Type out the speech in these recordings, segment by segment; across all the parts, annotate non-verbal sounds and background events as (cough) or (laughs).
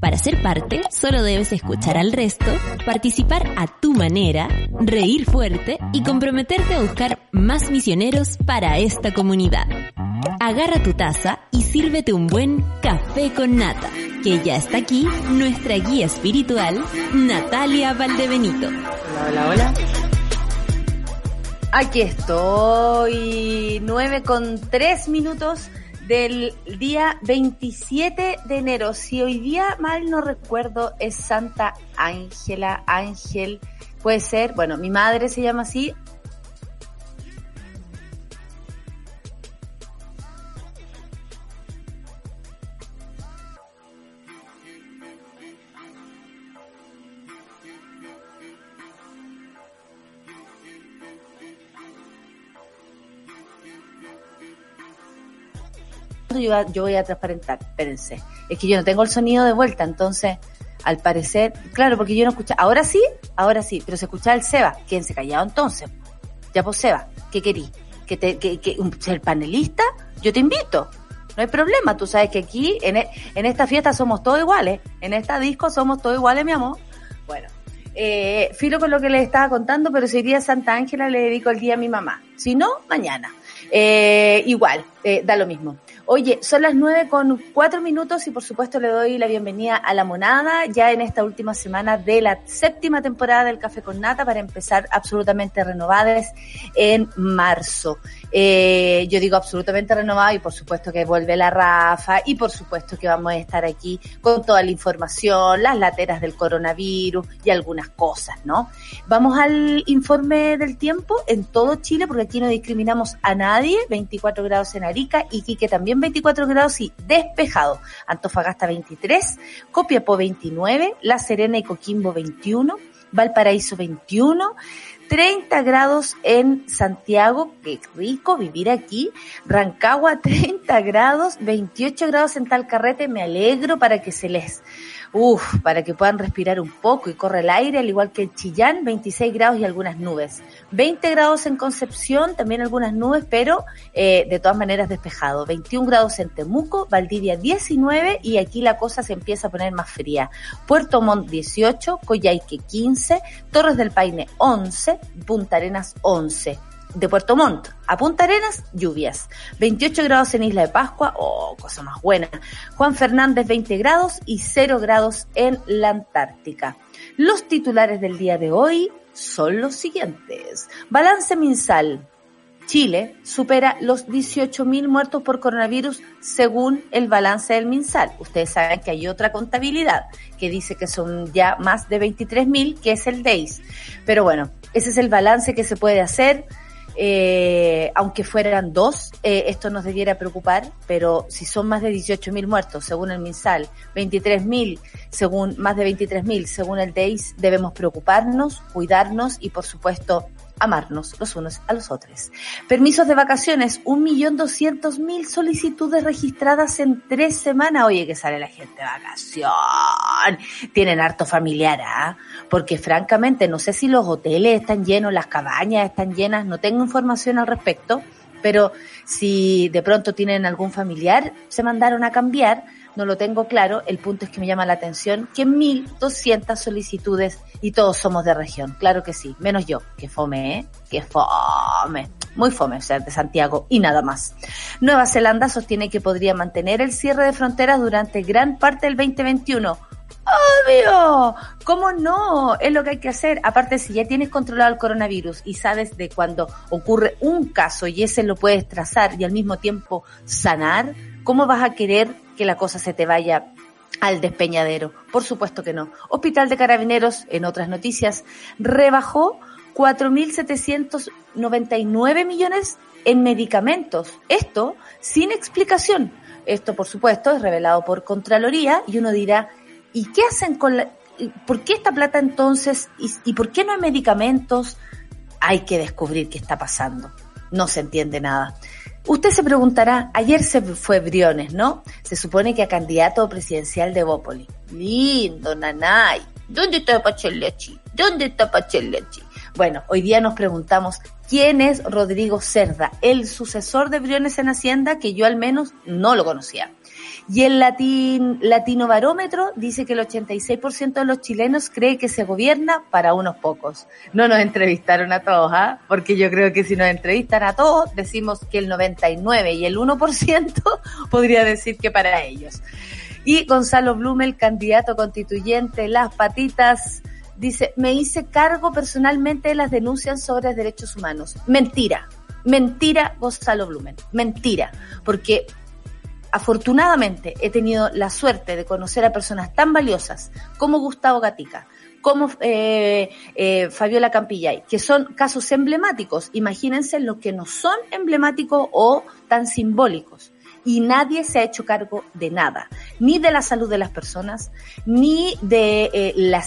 Para ser parte, solo debes escuchar al resto, participar a tu manera, reír fuerte y comprometerte a buscar más misioneros para esta comunidad. Agarra tu taza y sírvete un buen café con nata, que ya está aquí nuestra guía espiritual, Natalia Valdebenito. Hola, hola, hola. Aquí estoy, 9 con 3 minutos del día 27 de enero. Si hoy día mal no recuerdo es Santa Ángela, Ángel, puede ser, bueno, mi madre se llama así. Yo, voy a transparentar, espérense. Es que yo no tengo el sonido de vuelta, entonces, al parecer, claro, porque yo no escuché, ahora sí, ahora sí, pero se escuchaba el Seba, ¿quién se callado entonces? Ya pues Seba, ¿qué querí? ¿Que, te, que, que ser panelista? Yo te invito. No hay problema, tú sabes que aquí, en, e, en esta fiesta somos todos iguales, en esta disco somos todos iguales, mi amor. Bueno, eh, filo con lo que les estaba contando, pero si día Santa Ángela le dedico el día a mi mamá. Si no, mañana. Eh, igual, eh, da lo mismo. Oye, son las nueve con cuatro minutos y por supuesto le doy la bienvenida a la monada ya en esta última semana de la séptima temporada del Café con Nata para empezar absolutamente renovadas en marzo. Eh, yo digo absolutamente renovado y por supuesto que vuelve la Rafa y por supuesto que vamos a estar aquí con toda la información, las lateras del coronavirus y algunas cosas, ¿no? Vamos al informe del tiempo en todo Chile porque aquí no discriminamos a nadie, 24 grados en Arica, y Quique también 24 grados y despejado, Antofagasta 23, Copiapó 29, La Serena y Coquimbo 21, Valparaíso 21, 30 grados en Santiago, qué rico vivir aquí. Rancagua 30 grados, 28 grados en Talcarrete, me alegro para que se les Uf, para que puedan respirar un poco y corre el aire, al igual que el Chillán, 26 grados y algunas nubes. 20 grados en Concepción, también algunas nubes, pero eh, de todas maneras despejado. 21 grados en Temuco, Valdivia 19 y aquí la cosa se empieza a poner más fría. Puerto Montt 18, Coyhaique 15, Torres del Paine 11, Punta Arenas 11 de Puerto Montt a Punta Arenas, lluvias. 28 grados en Isla de Pascua, oh, cosa más buena. Juan Fernández, 20 grados y 0 grados en la Antártica. Los titulares del día de hoy son los siguientes. Balance Minsal. Chile supera los 18.000 muertos por coronavirus según el balance del MinSal. Ustedes saben que hay otra contabilidad que dice que son ya más de 23.000, que es el DEIS. Pero bueno, ese es el balance que se puede hacer eh, aunque fueran dos, eh, esto nos debiera preocupar, pero si son más de 18.000 muertos, según el MinSal, 23.000, según, más de 23.000, según el DEIS, debemos preocuparnos, cuidarnos y, por supuesto, amarnos los unos a los otros. Permisos de vacaciones, un millón doscientos mil solicitudes registradas en tres semanas. Oye, que sale la gente de vacación. Tienen harto familiar, ¿ah? Porque francamente, no sé si los hoteles están llenos, las cabañas están llenas, no tengo información al respecto, pero si de pronto tienen algún familiar, se mandaron a cambiar no lo tengo claro, el punto es que me llama la atención que 1.200 solicitudes y todos somos de región, claro que sí, menos yo, que fome, ¿eh? Que fome, muy fome ser de Santiago y nada más. Nueva Zelanda sostiene que podría mantener el cierre de fronteras durante gran parte del 2021. ¡Obvio! ¿Cómo no? Es lo que hay que hacer. Aparte, si ya tienes controlado el coronavirus y sabes de cuando ocurre un caso y ese lo puedes trazar y al mismo tiempo sanar, ¿cómo vas a querer que la cosa se te vaya al despeñadero? Por supuesto que no. Hospital de Carabineros, en otras noticias, rebajó 4.799 millones en medicamentos. Esto sin explicación. Esto, por supuesto, es revelado por Contraloría y uno dirá, ¿Y qué hacen con la... ¿Por qué esta plata entonces? ¿Y, y por qué no hay medicamentos? Hay que descubrir qué está pasando. No se entiende nada. Usted se preguntará, ayer se fue Briones, ¿no? Se supone que a candidato presidencial de Bópoli. Lindo, nanay. ¿Dónde está Pachelechi? ¿Dónde está Pachelechi? Bueno, hoy día nos preguntamos quién es Rodrigo Cerda, el sucesor de Briones en Hacienda, que yo al menos no lo conocía. Y el Latin, Latino Barómetro dice que el 86% de los chilenos cree que se gobierna para unos pocos. No nos entrevistaron a todos, ¿ah? Porque yo creo que si nos entrevistan a todos, decimos que el 99 y el 1% (laughs) podría decir que para ellos. Y Gonzalo Blume, el candidato constituyente, las patitas, dice, me hice cargo personalmente de las denuncias sobre derechos humanos. Mentira. Mentira, Gonzalo Blumen. Mentira. Porque afortunadamente he tenido la suerte de conocer a personas tan valiosas como Gustavo Gatica, como eh, eh, Fabiola Campillay, que son casos emblemáticos. Imagínense los que no son emblemáticos o tan simbólicos y nadie se ha hecho cargo de nada, ni de la salud de las personas, ni de eh, la,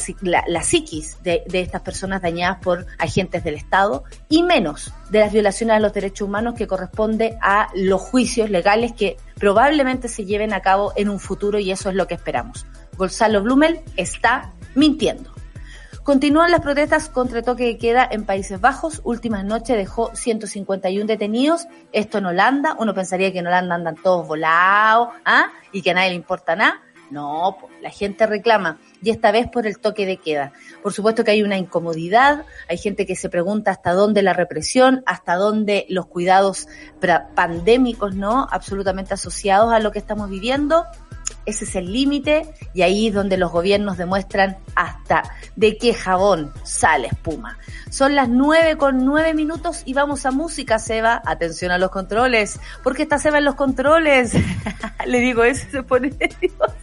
psiquis de, de, estas personas dañadas por agentes del Estado, y menos de las violaciones a los derechos humanos que corresponde a los juicios legales que probablemente se lleven a cabo en un futuro y eso es lo que esperamos. Gonzalo Blumel está mintiendo. Continúan las protestas contra el toque de queda en Países Bajos. Últimas noches dejó 151 detenidos. Esto en Holanda. Uno pensaría que en Holanda andan todos volados ¿ah? y que a nadie le importa nada. No, la gente reclama y esta vez por el toque de queda. Por supuesto que hay una incomodidad, hay gente que se pregunta hasta dónde la represión, hasta dónde los cuidados pandémicos, ¿no? Absolutamente asociados a lo que estamos viviendo ese es el límite y ahí es donde los gobiernos demuestran hasta de qué jabón sale espuma. Son las nueve con nueve minutos y vamos a música, Seba. Atención a los controles. ¿Por qué está Seba en los controles? (laughs) Le digo eso se pone nervioso.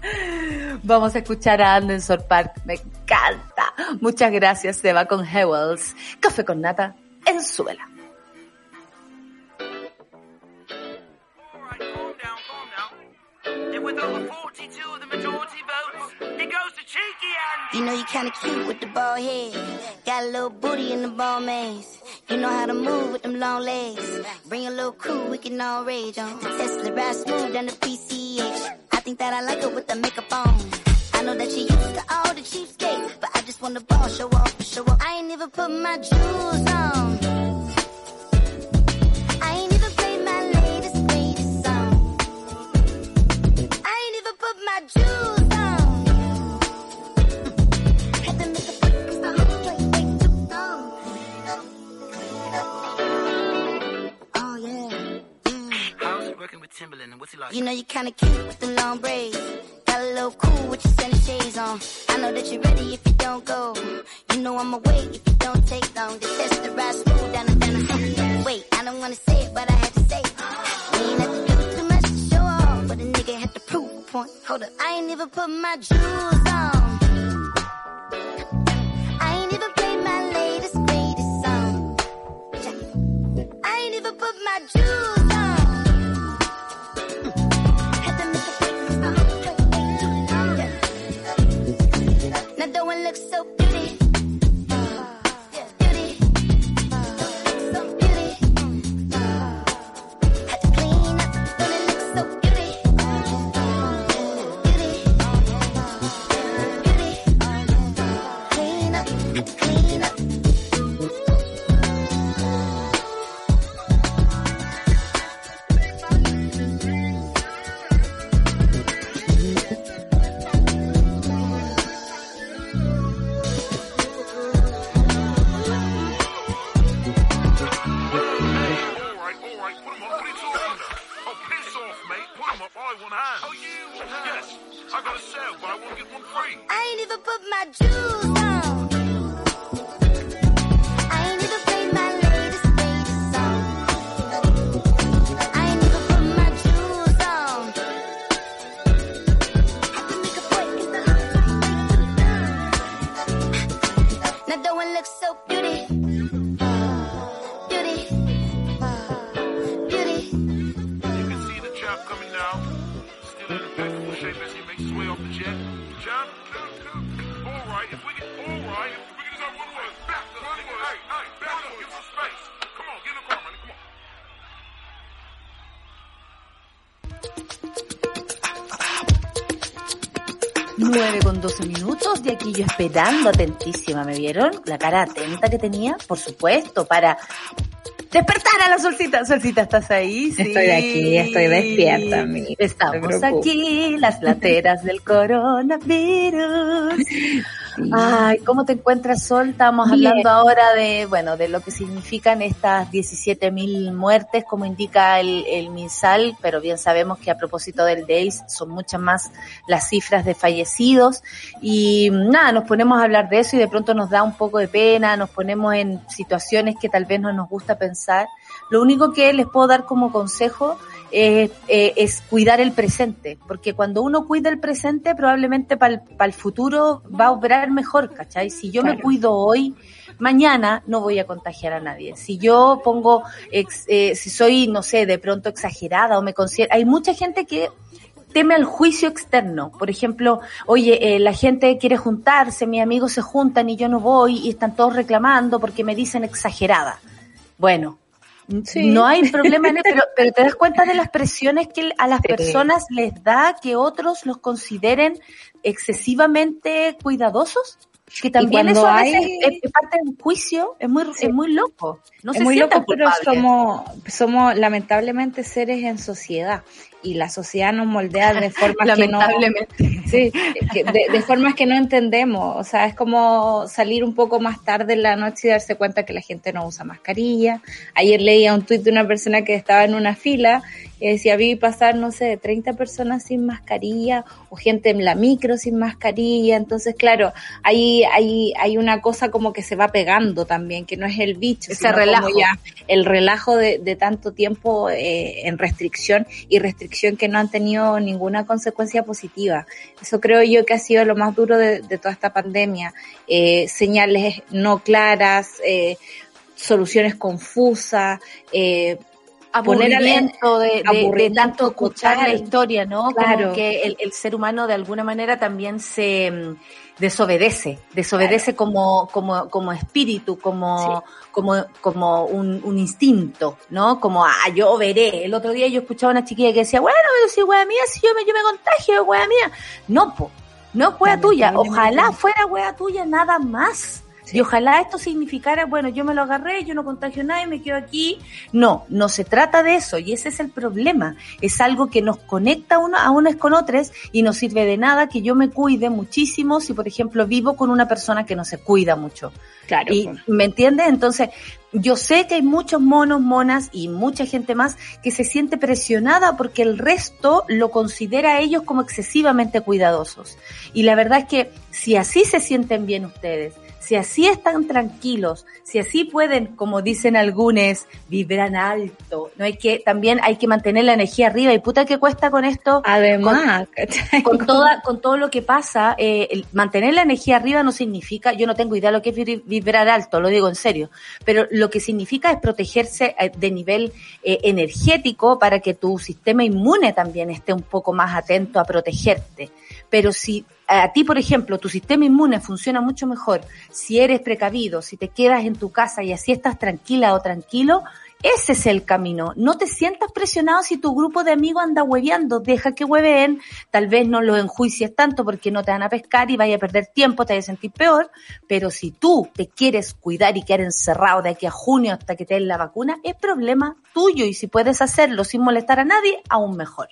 (laughs) Vamos a escuchar a Anderson Park. Me encanta. Muchas gracias, Seba, con Hewells. Café con nata en suela. With over 42, the majority votes. It goes to Cheeky and... You know you're kinda cute with the bald head. Got a little booty in the ball maze. You know how to move with them long legs. Bring a little crew, we can all rage on. Tesla ride smooth down the PCH. I think that I like her with the makeup on. I know that she used to all the cheapskates, but I just want the ball show off, show off. I ain't never put my jewels on. Oh, you know you kinda cute with the long braids. Got a little cool with your sunny shades on. I know that you're ready if you don't go. You know I'ma wait if you don't take long. The test the ride smooth down and down the Wait, I don't wanna say it, but I had to say it. We ain't to point. Hold up, I ain't even put my jewels on. I ain't even played my latest greatest song. I ain't even put my jewels on. Nothing looks so shape as he makes esperando atentísima, ¿me vieron? La cara atenta que tenía, por supuesto, para despertar a la solcita. Solcita, ¿estás ahí? Sí. Estoy aquí, estoy despierta. Estamos aquí, las lateras del coronavirus. (laughs) Ay, ¿cómo te encuentras, Sol? Estamos hablando ahora de, bueno, de lo que significan estas 17.000 muertes, como indica el, el MinSal, pero bien sabemos que a propósito del DAIS son muchas más las cifras de fallecidos. Y nada, nos ponemos a hablar de eso y de pronto nos da un poco de pena, nos ponemos en situaciones que tal vez no nos gusta pensar. Lo único que les puedo dar como consejo eh, eh, es cuidar el presente, porque cuando uno cuida el presente, probablemente para el, futuro va a operar mejor, ¿cachai? Si yo me cuido hoy, mañana no voy a contagiar a nadie. Si yo pongo, eh, si soy, no sé, de pronto exagerada o me considero, hay mucha gente que teme al juicio externo. Por ejemplo, oye, eh, la gente quiere juntarse, mis amigos se juntan y yo no voy y están todos reclamando porque me dicen exagerada. Bueno, no hay problema en eso, pero, (laughs) pero, te das cuenta de las presiones que a las personas les da que otros los consideren excesivamente cuidadosos. Que también eso hay... es, parte de un juicio, es muy, es muy loco. No es muy loco, pero somos, somos lamentablemente seres en sociedad y la sociedad nos moldea de (laughs) formas que no (laughs) sí, de, formas que no entendemos. O sea es como salir un poco más tarde en la noche y darse cuenta que la gente no usa mascarilla. Ayer leía un tuit de una persona que estaba en una fila y decía vi pasar no sé 30 personas sin mascarilla o gente en la micro sin mascarilla entonces claro hay hay hay una cosa como que se va pegando también que no es el bicho ese relajo ya el relajo de, de tanto tiempo eh, en restricción y restricción que no han tenido ninguna consecuencia positiva. Eso creo yo que ha sido lo más duro de, toda esta pandemia. Eh, señales no claras, eh, soluciones confusas, eh, aburrimiento de, de, tanto escuchar la historia, ¿no? Claro. que el, ser humano de alguna manera también se mm, desobedece, desobedece como, como, como espíritu, como, como, como un, un, instinto, ¿no? Como, ah, yo veré. El otro día yo escuchaba a una chiquilla que decía, bueno, pero si wea mía, si yo me, yo me contagio, wea mía. No, po, no es wea tuya. Ojalá fuera wea tuya nada más. Y ojalá esto significara, bueno, yo me lo agarré, yo no contagio a nadie, me quedo aquí. No, no se trata de eso y ese es el problema. Es algo que nos conecta uno, a unos con otros y no sirve de nada que yo me cuide muchísimo si, por ejemplo, vivo con una persona que no se cuida mucho. Claro. Y, ¿Me entiendes? Entonces, yo sé que hay muchos monos, monas y mucha gente más que se siente presionada porque el resto lo considera a ellos como excesivamente cuidadosos. Y la verdad es que si así se sienten bien ustedes, si así están tranquilos, si así pueden, como dicen algunos, vibran alto, no hay que, también hay que mantener la energía arriba y puta que cuesta con esto. Además, con, (laughs) toda, con todo lo que pasa, eh, mantener la energía arriba no significa, yo no tengo idea de lo que es vibrar alto, lo digo en serio, pero lo que significa es protegerse eh, de nivel eh, energético para que tu sistema inmune también esté un poco más atento a protegerte. Pero si a ti, por ejemplo, tu sistema inmune funciona mucho mejor si eres precavido, si te quedas en tu casa y así estás tranquila o tranquilo, ese es el camino. No te sientas presionado si tu grupo de amigos anda hueveando. Deja que hueveen. Tal vez no lo enjuicies tanto porque no te van a pescar y vaya a perder tiempo, te vas a sentir peor. Pero si tú te quieres cuidar y quedar encerrado de aquí a junio hasta que te den la vacuna, es problema tuyo. Y si puedes hacerlo sin molestar a nadie, aún mejor.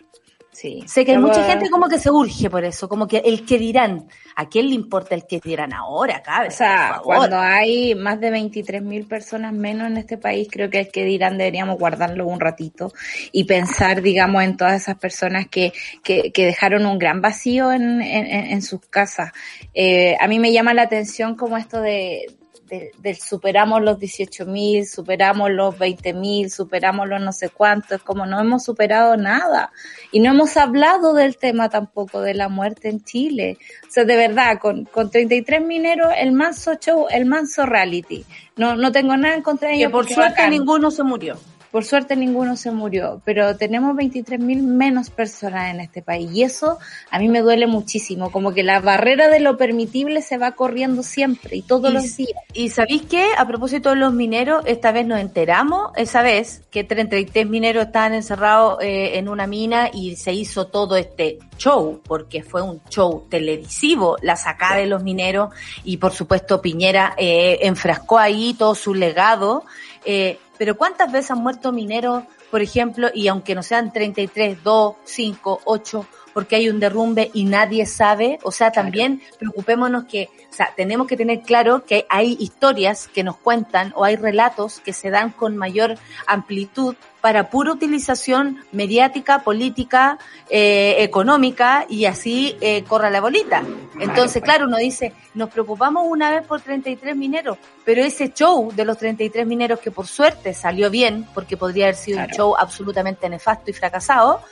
Sí. Sé que hay mucha gente como que se urge por eso, como que el que dirán, ¿a quién le importa el que dirán ahora, cabe? O sea, cuando hay más de 23 mil personas menos en este país, creo que el que dirán deberíamos guardarlo un ratito y pensar, digamos, en todas esas personas que, que, que dejaron un gran vacío en, en, en sus casas. Eh, a mí me llama la atención como esto de, del superamos los 18.000, superamos los 20.000, superamos los no sé cuántos, como no hemos superado nada. Y no hemos hablado del tema tampoco de la muerte en Chile. O sea, de verdad, con, con 33 mineros, el manso show, el manso reality. No, no tengo nada en contra de ellos. Que por suerte ninguno se murió. Por suerte ninguno se murió, pero tenemos 23.000 menos personas en este país y eso a mí me duele muchísimo, como que la barrera de lo permitible se va corriendo siempre y todos los días. Y ¿sabéis qué? A propósito de los mineros, esta vez nos enteramos, esa vez, que 33 mineros estaban encerrados eh, en una mina y se hizo todo este show, porque fue un show televisivo, la sacada de los mineros y por supuesto Piñera eh, enfrascó ahí todo su legado. Eh, pero ¿cuántas veces han muerto mineros, por ejemplo, y aunque no sean 33, 2, 5, 8, porque hay un derrumbe y nadie sabe, o sea, también preocupémonos que, o sea, tenemos que tener claro que hay historias que nos cuentan o hay relatos que se dan con mayor amplitud para pura utilización mediática, política, eh, económica y así eh, corra la bolita. Entonces, claro, uno dice, nos preocupamos una vez por 33 mineros, pero ese show de los 33 mineros que por suerte salió bien, porque podría haber sido un show absolutamente nefasto y fracasado,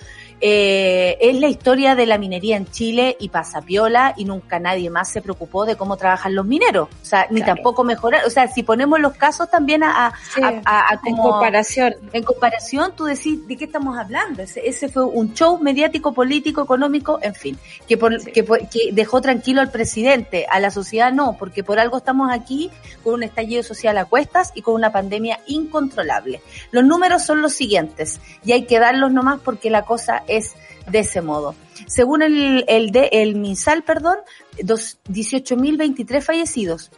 eh, es la historia de la minería en Chile y pasapiola y nunca nadie más se preocupó de cómo trabajan los mineros. O sea, ni tampoco mejorar. O sea, si ponemos los casos también a, en comparación. En comparación, tú decís, ¿de qué estamos hablando? Ese, ese fue un show mediático, político, económico, en fin, que, por, que, que dejó tranquilo al presidente, a la sociedad no, porque por algo estamos aquí con un estallido social a cuestas y con una pandemia incontrolable. Los números son los siguientes y hay que darlos nomás porque la cosa es de ese modo. Según el, el, de, el MinSal, perdón, 18.023 fallecidos.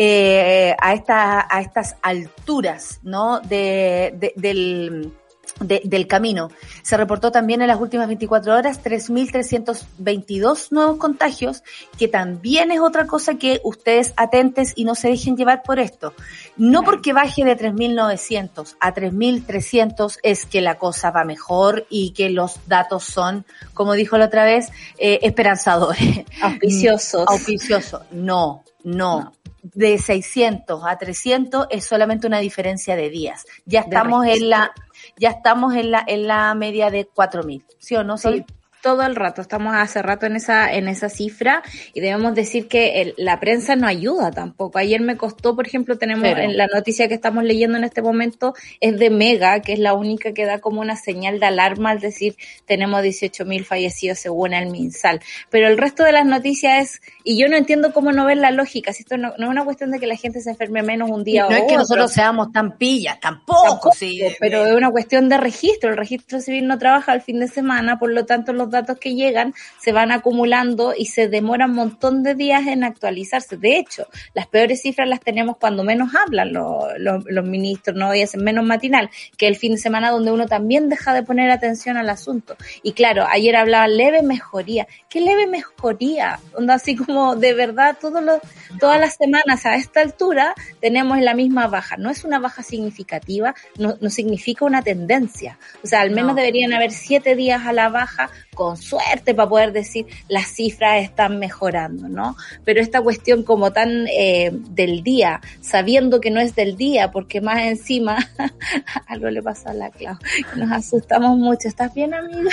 Eh, a, esta, a estas alturas, ¿no? De, de, del, del camino. Se reportó también en las últimas 24 horas 3.322 nuevos contagios, que también es otra cosa que ustedes atentes y no se dejen llevar por esto. No porque baje de 3.900 a 3.300 es que la cosa va mejor y que los datos son, como dijo la otra vez, eh, esperanzadores. (laughs) Auspiciosos. (laughs) Auspiciosos. No, no. no de 600 a 300 es solamente una diferencia de días. Ya estamos en la ya estamos en la en la media de 4000, ¿sí o no? Sí, todo el rato, estamos hace rato en esa, en esa cifra y debemos decir que la prensa no ayuda tampoco. Ayer me costó, por ejemplo, tenemos en la noticia que estamos leyendo en este momento, es de Mega, que es la única que da como una señal de alarma al decir tenemos 18 mil fallecidos según el MinSal. Pero el resto de las noticias es, y yo no entiendo cómo no ver la lógica, si esto no, es una cuestión de que la gente se enferme menos un día no es que nosotros seamos tan pillas, tampoco, sí. Pero es una cuestión de registro, el registro civil no trabaja el fin de semana, por lo tanto los datos que llegan se van acumulando y se demoran un montón de días en actualizarse. De hecho, las peores cifras las tenemos cuando menos hablan los, los, ministros, no y hacen menos matinal, que el fin de semana donde uno también deja de poner atención al asunto. Y claro, ayer hablaba leve mejoría. ¿Qué leve mejoría? Onda así como de verdad todos los, todas las semanas a esta altura tenemos la misma baja. No es una baja significativa, no, no significa una tendencia. O sea, al menos deberían haber siete días a la baja con suerte para poder decir las cifras están mejorando, ¿no? Pero esta cuestión como tan eh, del día, sabiendo que no es del día, porque más encima (laughs) algo le pasa a la Clau, nos asustamos mucho. ¿Estás bien, amiga?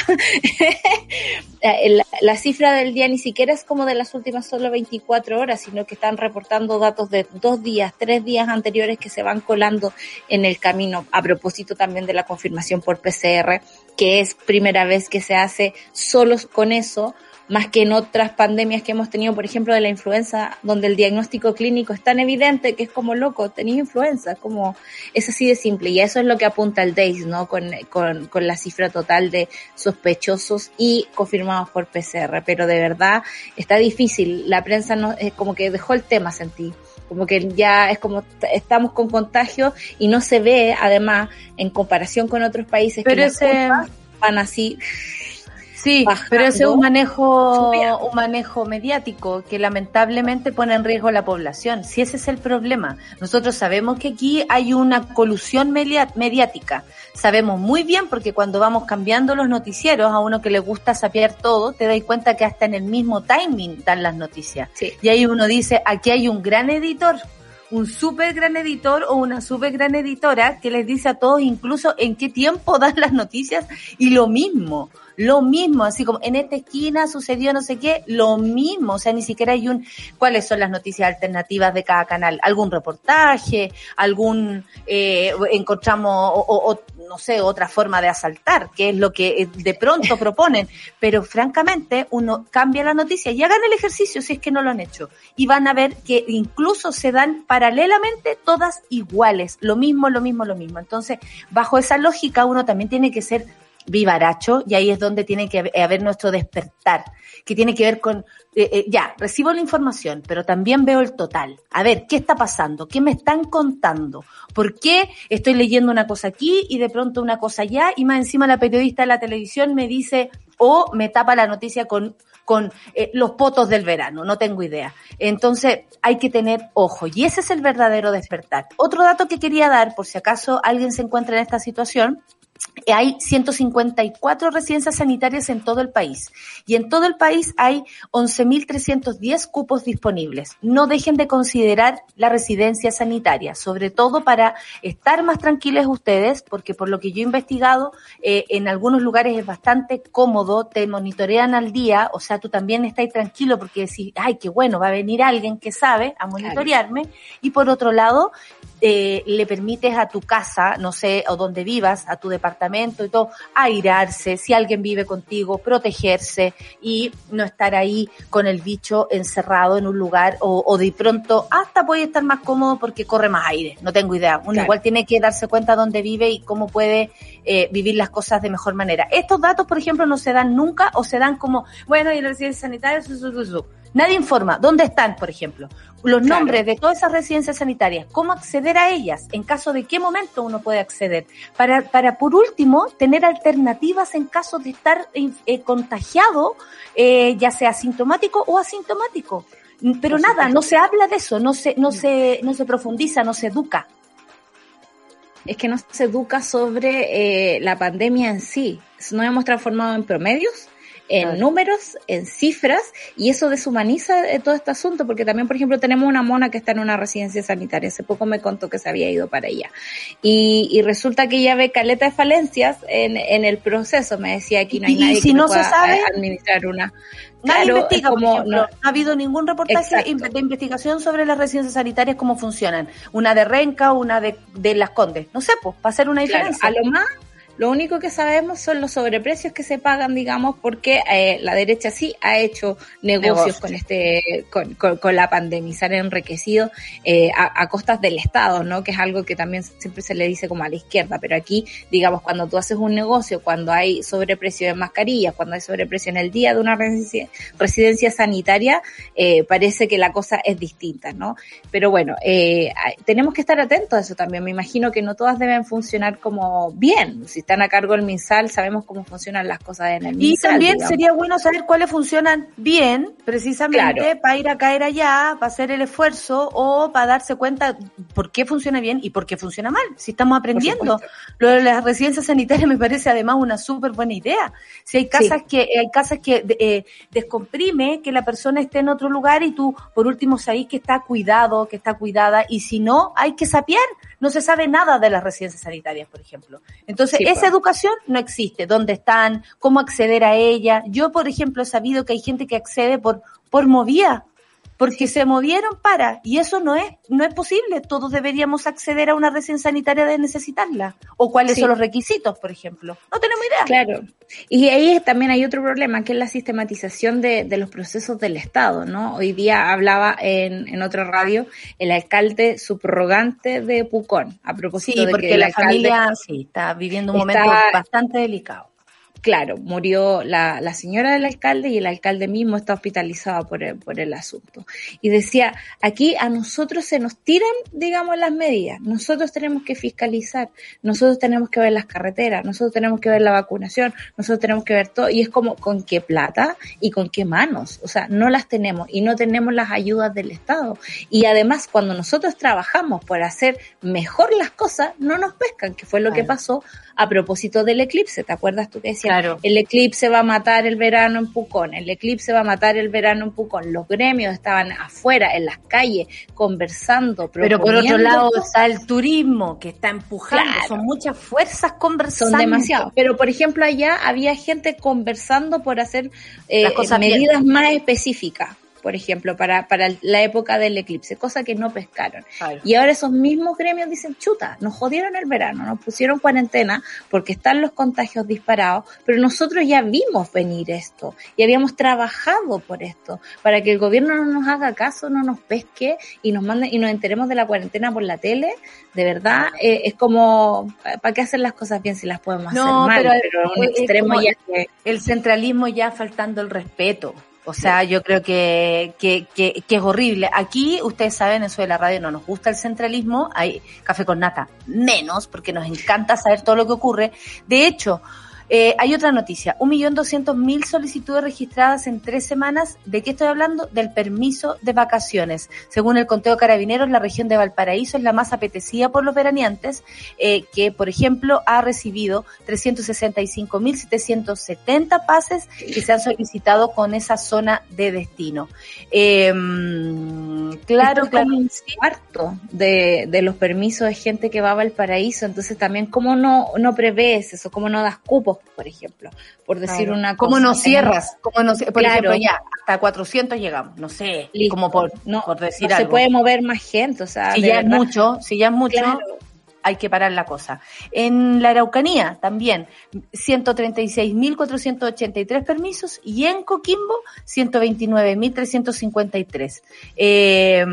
(laughs) la, la, cifra del día ni siquiera es como de las últimas solo 24 horas, sino que están reportando datos de dos días, tres días anteriores que se van colando en el camino, a propósito también de la confirmación por PCR que es primera vez que se hace solos con eso, más que en otras pandemias que hemos tenido, por ejemplo, de la influenza, donde el diagnóstico clínico es tan evidente que es como loco, tenéis influenza, como es así de simple. Y eso es lo que apunta el DAIS, ¿no? Con, con, con la cifra total de sospechosos y confirmados por PCR. Pero de verdad está difícil. La prensa no, es como que dejó el tema, sentí como que ya es como estamos con contagio y no se ve además en comparación con otros países pero que ese... van así Sí, pero ese es un manejo, un manejo mediático que lamentablemente pone en riesgo a la población. Si ese es el problema. Nosotros sabemos que aquí hay una colusión mediática. Sabemos muy bien porque cuando vamos cambiando los noticieros, a uno que le gusta saber todo, te das cuenta que hasta en el mismo timing dan las noticias. Y ahí uno dice, aquí hay un gran editor un súper gran editor o una súper gran editora que les dice a todos incluso en qué tiempo (laughs) dan las noticias y lo mismo. Lo mismo, así como en esta esquina sucedió no sé qué, lo mismo, o sea, ni siquiera hay un, ¿cuáles son las noticias alternativas de cada canal? ¿Algún reportaje? ¿Algún, eh, encontramos, o, no sé, otra forma de asaltar, que es lo que eh, de pronto (laughs) proponen? Pero francamente, uno cambia la noticia y hagan el ejercicio si es que no lo han hecho. Y van a ver que incluso se dan paralelamente todas iguales, lo mismo, lo mismo, lo mismo. Entonces, bajo esa lógica, uno también tiene que ser vivaracho y ahí es donde tiene que haber nuestro despertar, que tiene que ver con, eh, eh, ya, recibo la información, pero también veo el total. A ver, ¿qué está pasando? ¿Qué me están contando? ¿Por qué estoy leyendo una cosa aquí y de pronto una cosa allá y más encima la periodista de la televisión me dice o me tapa la noticia con con eh, los potos del verano, no tengo idea. Entonces hay que tener ojo y ese es el verdadero despertar. Otro dato que quería dar, por si acaso alguien se encuentra en esta situación, hay 154 residencias sanitarias en todo el país y en todo el país hay 11.310 cupos disponibles. No dejen de considerar la residencia sanitaria, sobre todo para estar más tranquilos ustedes, porque por lo que yo he investigado, eh, en algunos lugares es bastante cómodo, te monitorean al día, o sea, tú también estás tranquilo porque decís, ay, qué bueno, va a venir alguien que sabe a monitorearme. Y por otro lado, eh, le permites a tu casa, no sé, o donde vivas, a tu departamento y todo, airarse, si alguien vive contigo, protegerse y no estar ahí con el bicho encerrado en un lugar o, o de pronto hasta puede estar más cómodo porque corre más aire, no tengo idea. Uno igual tiene que darse cuenta dónde vive y cómo puede eh, vivir las cosas de mejor manera. Estos datos, por ejemplo, no se dan nunca o se dan como, bueno, y la residencia sanitaria, su, su, su, Nadie informa. Dónde están, por ejemplo, los nombres de todas esas residencias sanitarias, cómo acceder a ellas, en caso de qué momento uno puede acceder, para, para por último, tener alternativas en caso de estar eh, contagiado, eh, ya sea sintomático o asintomático. Pero nada, no se habla de eso, no se, no se, no se profundiza, no se educa. Es que no se educa sobre eh, la pandemia en sí. Nos hemos transformado en promedios en números, en cifras, y eso deshumaniza eh, todo este asunto, porque también, por ejemplo, tenemos una mona que está en una residencia sanitaria, hace poco me contó que se había ido para allá, y, y resulta que ella ve caleta de falencias en, en el proceso, me decía, aquí no hay nadie si que no se sabe, administrar una... Nadie investiga, como, no, ha habido ningún reportaje de investigación sobre las residencias sanitarias, cómo funcionan. Una de Renca, una de, de Las Condes. No sé, pues, para hacer una diferencia. a lo más lo único que sabemos son los sobreprecios que se pagan, digamos, porque eh, la derecha sí ha hecho negocios con este, con, con, la pandemia, se han enriquecido eh, a, a, costas del Estado, ¿no? Que es algo que también siempre se le dice como a la izquierda, pero aquí, digamos, cuando tú haces un negocio, cuando hay sobreprecio de mascarillas, cuando hay sobreprecio en el día de una residencia, residencia sanitaria, eh, parece que la cosa es distinta, ¿no? Pero bueno, eh, tenemos que estar atentos a eso también. Me imagino que no todas deben funcionar como bien. Si están a cargo del MinSal, sabemos cómo funcionan las cosas en el MinSal. Y también sería bueno saber cuáles funcionan bien, precisamente para ir a caer allá, para hacer el esfuerzo o para darse cuenta por qué funciona bien y por qué funciona mal, si estamos aprendiendo. Lo de las residencias sanitarias (laughs) me parece además una súper buena idea. Si hay casas que hay casas que eh, descomprime que la persona esté en otro lugar y tú por último sabes que está cuidado, que está cuidada y si no, hay que sapear. No se sabe nada de las residencias sanitarias, por ejemplo. Entonces, esa pues. educación no existe. ¿Dónde están? ¿Cómo acceder a ella? Yo, por ejemplo, he sabido que hay gente que accede por, por movía porque se movieron para, y eso no es, no es posible. Todos deberíamos acceder a una residencia sanitaria de necesitarla. O cuáles son los requisitos, por ejemplo. No tenemos idea. Claro. Y ahí también hay otro problema, que es la sistematización de, de los procesos del Estado, ¿no? Hoy día hablaba en, en otra radio el alcalde subrogante de Pucón, a propósito de que la familia sí, está viviendo un momento bastante delicado claro, murió la, la, señora del alcalde y el alcalde mismo está hospitalizado por el, por el asunto. Y decía, aquí a nosotros se nos tiran, digamos, las medidas. Nosotros tenemos que fiscalizar, nosotros tenemos que ver las carreteras, nosotros tenemos que ver la vacunación, nosotros tenemos que ver todo. Y es como, ¿con qué plata y con qué manos? O sea, no las tenemos y no tenemos las ayudas del Estado. Y además, cuando nosotros trabajamos por hacer mejor las cosas, no nos pescan, que fue lo que pasó a propósito del eclipse. ¿Te acuerdas tú que decías Claro. El eclipse va a matar el verano en Pucón, el eclipse va a matar el verano en Pucón. Los gremios estaban afuera, en las calles, conversando. Pero por otro lado cosas. está el turismo que está empujando, Claro. son muchas fuerzas conversando. son demasiados. Pero, por ejemplo, allá había gente conversando por hacer eh, bien. medidas más específicas, por ejemplo, para, para la época del eclipse, cosa que no pescaron. Claro. Y ahora esos mismos gremios dicen, chuta, nos jodieron el verano, nos pusieron cuarentena porque están los contagios disparados, pero nosotros ya vimos venir esto y habíamos trabajado por esto, para que el gobierno no nos haga caso, no nos pesque y nos mande y nos enteremos de la cuarentena por la tele, de verdad, eh, es como, ¿para qué hacer las cosas bien si las podemos No, hacer mal? pero Pero, un extremo ya que... el centralismo ya faltando el respeto. O sea, yo creo que, que, que, que es horrible. Aquí, ustedes saben, eso de la radio no nos gusta el centralismo, hay café con nata, menos, porque nos encanta saber todo lo que ocurre. De hecho, eh, hay otra noticia, un millón doscientos mil solicitudes registradas en tres semanas. ¿De qué estoy hablando? Del permiso de vacaciones. Según el conteo de carabineros, la región de Valparaíso es la más apetecida por los veraneantes, eh, que, por ejemplo, ha recibido 365.770 pases que se han solicitado con esa zona de destino. Eh, claro, Esto es claro. un cuarto de, de los permisos de gente que va a Valparaíso, entonces también cómo no, no prevés eso, cómo no das cupos, por ejemplo, por decir Claro. una cosa. ¿Cómo no cierras? ¿Cómo no, ci- por Claro. ejemplo, ya, hasta 400 llegamos, no sé, Listo. como por, no, por decir no se algo. puede mover más gente, o sea, si ya es mucho, si ya es mucho, Claro. hay que parar la cosa. En la Araucanía también, 136.483 permisos y en Coquimbo, 129.353. Eh,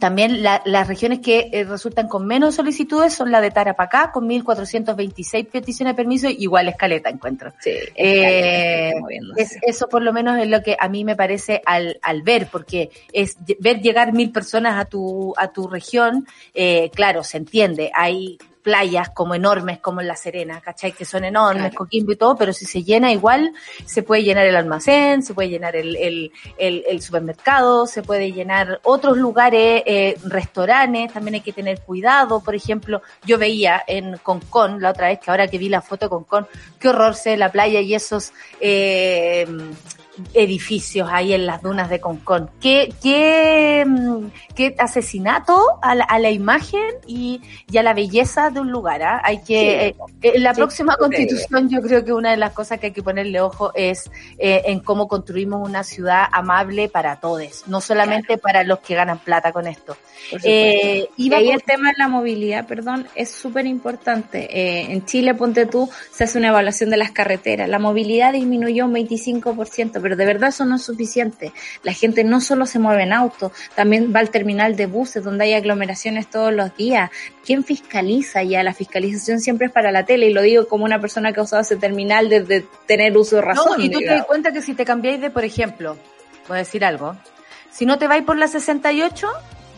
también la- las regiones que eh, resultan con menos solicitudes son la de Tarapacá, con 1.426 peticiones de permiso, igual escaleta encuentro. Sí, Eh. Es, eso por lo menos es lo que a mí me parece al, al ver, porque es ver llegar mil personas a tu, a tu región, eh, claro, se entiende, hay playas como enormes como en La Serena, ¿cachai? Que son enormes, Claro. Coquimbo y todo, pero si se llena igual, se puede llenar el almacén, se puede llenar el, el, el, el supermercado, se puede llenar otros lugares, eh, restaurantes, también hay que tener cuidado, por ejemplo, yo veía en Concón, la otra vez que ahora que vi la foto de Concón, qué horror se la playa y esos eh, edificios ahí en las dunas de Concón. Qué, qué, mm, qué asesinato a la, a la imagen y, y a la belleza de un lugar. ¿ah? Hay que, eh, eh, la Sí, próxima constitución yo creo que una de las cosas que hay que ponerle ojo es eh, en cómo construimos una ciudad amable para todos, no solamente para los que ganan plata con esto. Eh, Y iba ahí por- el tema de la movilidad, perdón, es súper importante. Eh, en Chile, ponte tú, se hace una evaluación de las carreteras. La movilidad disminuyó un 25%, pero de verdad eso no es suficiente. La gente no solo se mueve en auto, también va al terminal de buses donde hay aglomeraciones todos los días. ¿Quién fiscaliza ya? La fiscalización siempre es para la tele y lo digo como una persona que ha usado ese terminal desde tener uso de razón. No, y tú te das cuenta que si te cambiáis de, por ejemplo, voy a decir algo, si no te vais por la 68,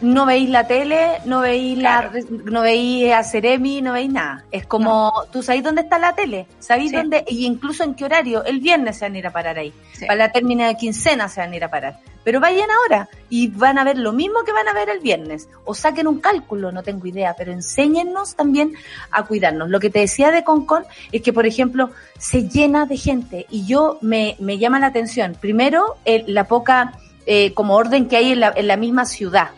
no veis la tele, no veis la, no veis a Ceremi, no veis nada. Es como, tú sabéis dónde está la tele, sabéis Sí. dónde, y incluso en qué horario, el viernes se van a ir a parar ahí. Sí. Para la término de quincena se van a ir a parar. Pero vayan ahora y van a ver lo mismo que van a ver el viernes. O saquen un cálculo, no tengo idea, pero enséñennos también a cuidarnos. Lo que te decía de Concon es que, por ejemplo, se llena de gente y yo me, me llama la atención. Primero, el- la poca eh, como orden que hay en la, en la misma ciudad.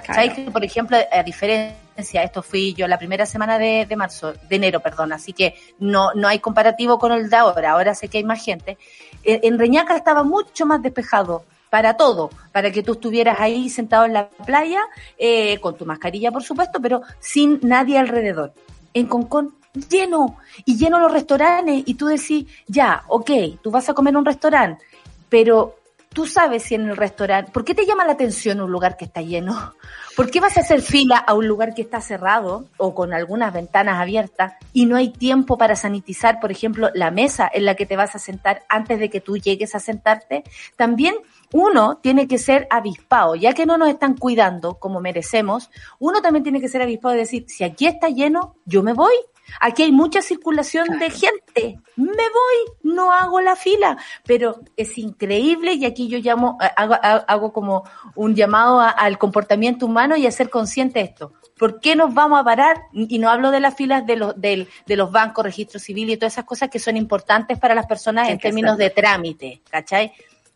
¿Cachai? Claro. Que, por ejemplo, a diferencia, esto fui yo la primera semana de, de marzo, de enero, perdón, así que no, no hay comparativo con el de ahora, ahora sé que hay más gente. En, en Reñaca estaba mucho más despejado para todo, para que tú estuvieras ahí sentado en la playa, eh, con tu mascarilla, por supuesto, pero sin nadie alrededor. En Concón, lleno, y lleno los restaurantes, y tú decís, ya, ok, tú vas a comer en un restaurante, pero tú sabes si en el restaurante, ¿por qué te llama la atención un lugar que está lleno? ¿Por qué vas a hacer fila a un lugar que está cerrado o con algunas ventanas abiertas y no hay tiempo para sanitizar, por ejemplo, la mesa en la que te vas a sentar antes de que tú llegues a sentarte? También uno tiene que ser avispado, ya que no nos están cuidando como merecemos, uno también tiene que ser avispado y decir, si aquí está lleno, yo me voy. Aquí hay mucha circulación de gente. Me voy, no hago la fila, pero es increíble y aquí yo llamo, eh, hago, hago como un llamado al comportamiento humano y a ser consciente de esto. ¿Por qué nos vamos a parar? Y no hablo de las filas de los, de, los bancos, registro civil y todas esas cosas que son importantes para las personas en términos de trámite, ¿cachai?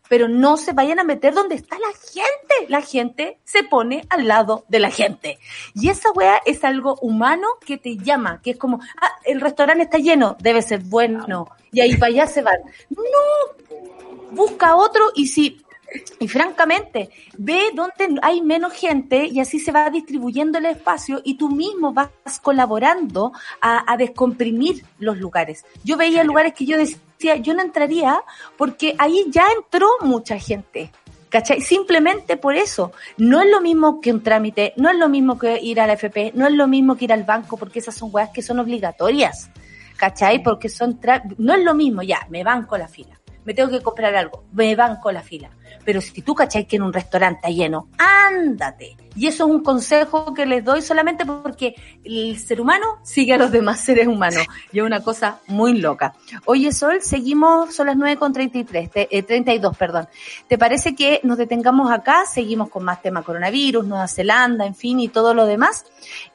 Pero no se vayan a meter donde está la gente. La gente se pone al lado de la gente. Y esa weá es algo humano que te llama, que es como, ah, el restaurante está lleno, debe ser bueno. Y ahí para allá se van. No, busca otro y si y francamente, ve dónde hay menos gente y así se va distribuyendo el espacio y tú mismo vas colaborando a, descomprimir los lugares. Yo veía lugares que yo decía, yo no entraría porque ahí ya entró mucha gente. ¿Cachai? Simplemente por eso. No es lo mismo que un trámite, no es lo mismo que ir a la FP, no es lo mismo que ir al banco porque esas son weas que son obligatorias. ¿Cachai? Porque son, no es lo mismo, ya, me banco la fila, me tengo que comprar algo, me banco la fila pero si tú cachai que en un restaurante está lleno, ándate. Y eso es un consejo que les doy solamente porque el ser humano sigue a los demás seres humanos. Y es una cosa muy loca. Oye, Sol, seguimos, son las 9 con 33, eh, 32, perdón. ¿Te parece que nos detengamos acá? Seguimos con más tema coronavirus, Nueva Zelanda, en fin, y todo lo demás.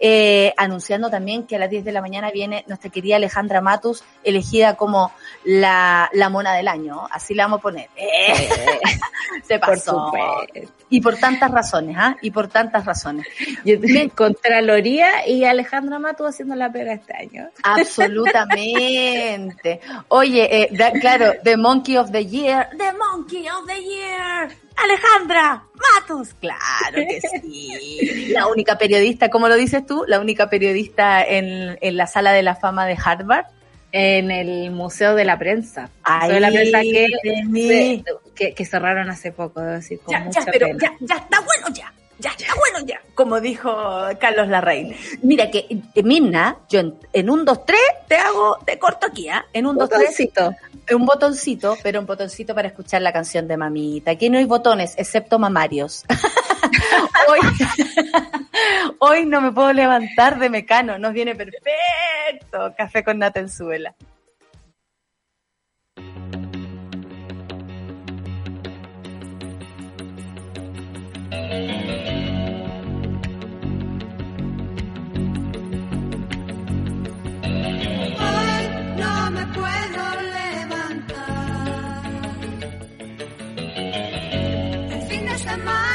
Eh, anunciando también que a las 10 de la mañana viene nuestra querida Alejandra Matus, elegida como la, la mona del año. Así la vamos a poner. Eh. (laughs) (laughs) Se pasó. y por tantas razones, ¿ah? Y por tantas razones. Yo (laughs) Contraloría y Alejandra Matu haciendo la pega este año. Absolutamente. Oye, eh, claro, The Monkey of the Year. The Monkey of the Year. Alejandra Matus, claro que sí. La única periodista, ¿cómo lo dices tú? La única periodista en, en la sala de la fama de Harvard en el Museo de la Prensa. Museo de la Prensa que, que, cerraron hace poco, debo decir, con ya, mucha pero Ya, ya está bueno ya. Ya está bueno ya, como dijo Carlos Larraín. Mira que, eh, Mirna, yo en, un, dos, tres te hago, te corto aquí, ¿ah? En un, dos, tres. Un botoncito, pero un botoncito para escuchar la canción de mamita. Aquí no hay botones, excepto mamarios. (laughs) hoy, hoy no me puedo levantar de mecano, nos viene perfecto. Café con nata en suela. am I?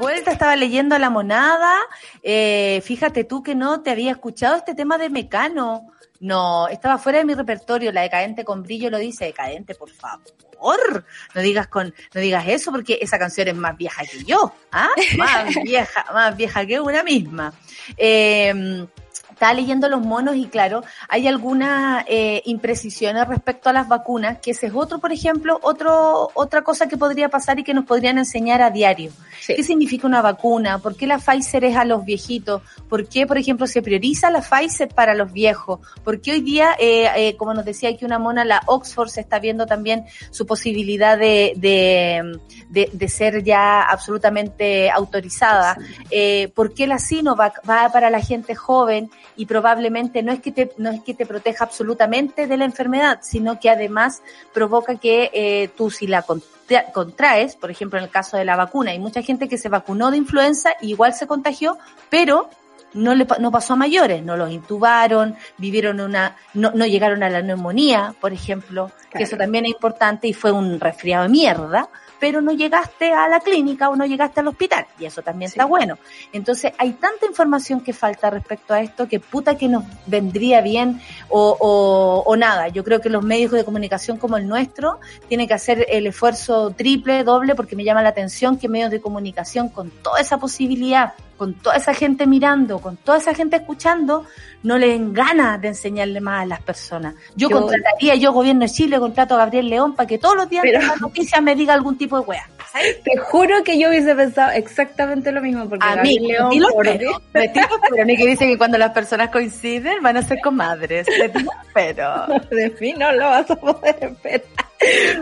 Vuelta, estaba leyendo a la monada. Eh, fíjate tú que no te había escuchado este tema de Mecano. No, estaba fuera de mi repertorio. La decadente con brillo lo dice. Decadente, por favor. No digas con, no digas eso porque esa canción es más vieja que yo. ¿ah? (laughs) Más vieja, más vieja que una misma. Eh, estaba leyendo los monos y claro, hay algunas eh, imprecisiones respecto a las vacunas, que ese es otro, por ejemplo, otro, otra cosa que podría pasar y que nos podrían enseñar a diario. ¿Qué significa una vacuna? ¿Por qué la Pfizer es a los viejitos? ¿Por qué, por ejemplo, se prioriza la Pfizer para los viejos? ¿Por qué hoy día, eh, eh, como nos decía aquí una mona, la Oxford se está viendo también su posibilidad de, de, de, ser ya absolutamente autorizada? Eh, ¿Por qué la Sinovac va para la gente joven? Y probablemente no es que te, no es que te proteja absolutamente de la enfermedad, sino que además provoca que eh, tú si la contraes, por ejemplo en el caso de la vacuna, hay mucha gente que se vacunó de influenza y igual se contagió, pero no le no pasó a mayores, no los intubaron, vivieron una, no, no llegaron a la neumonía, por ejemplo, que eso también es importante y fue un resfriado de mierda, pero no llegaste a la clínica o no llegaste al hospital, y eso también está bueno. Entonces, hay tanta información que falta respecto a esto que puta que nos vendría bien o, o, o nada. Yo creo que los medios de comunicación como el nuestro tienen que hacer el esfuerzo triple, doble, porque me llama la atención que medios de comunicación con toda esa posibilidad con toda esa gente mirando, con toda esa gente escuchando, no le den ganas de enseñarle más a las personas. Yo, contrataría, yo gobierno de Chile, contrato a Gabriel León para que todos los días de las noticias me diga algún tipo de wea. (laughs) Te juro que yo hubiese pensado exactamente lo mismo, porque a mí, León, pero, pero ni que dice que cuando las personas coinciden van a ser comadres. pero (laughs) de fin no lo vas a poder esperar.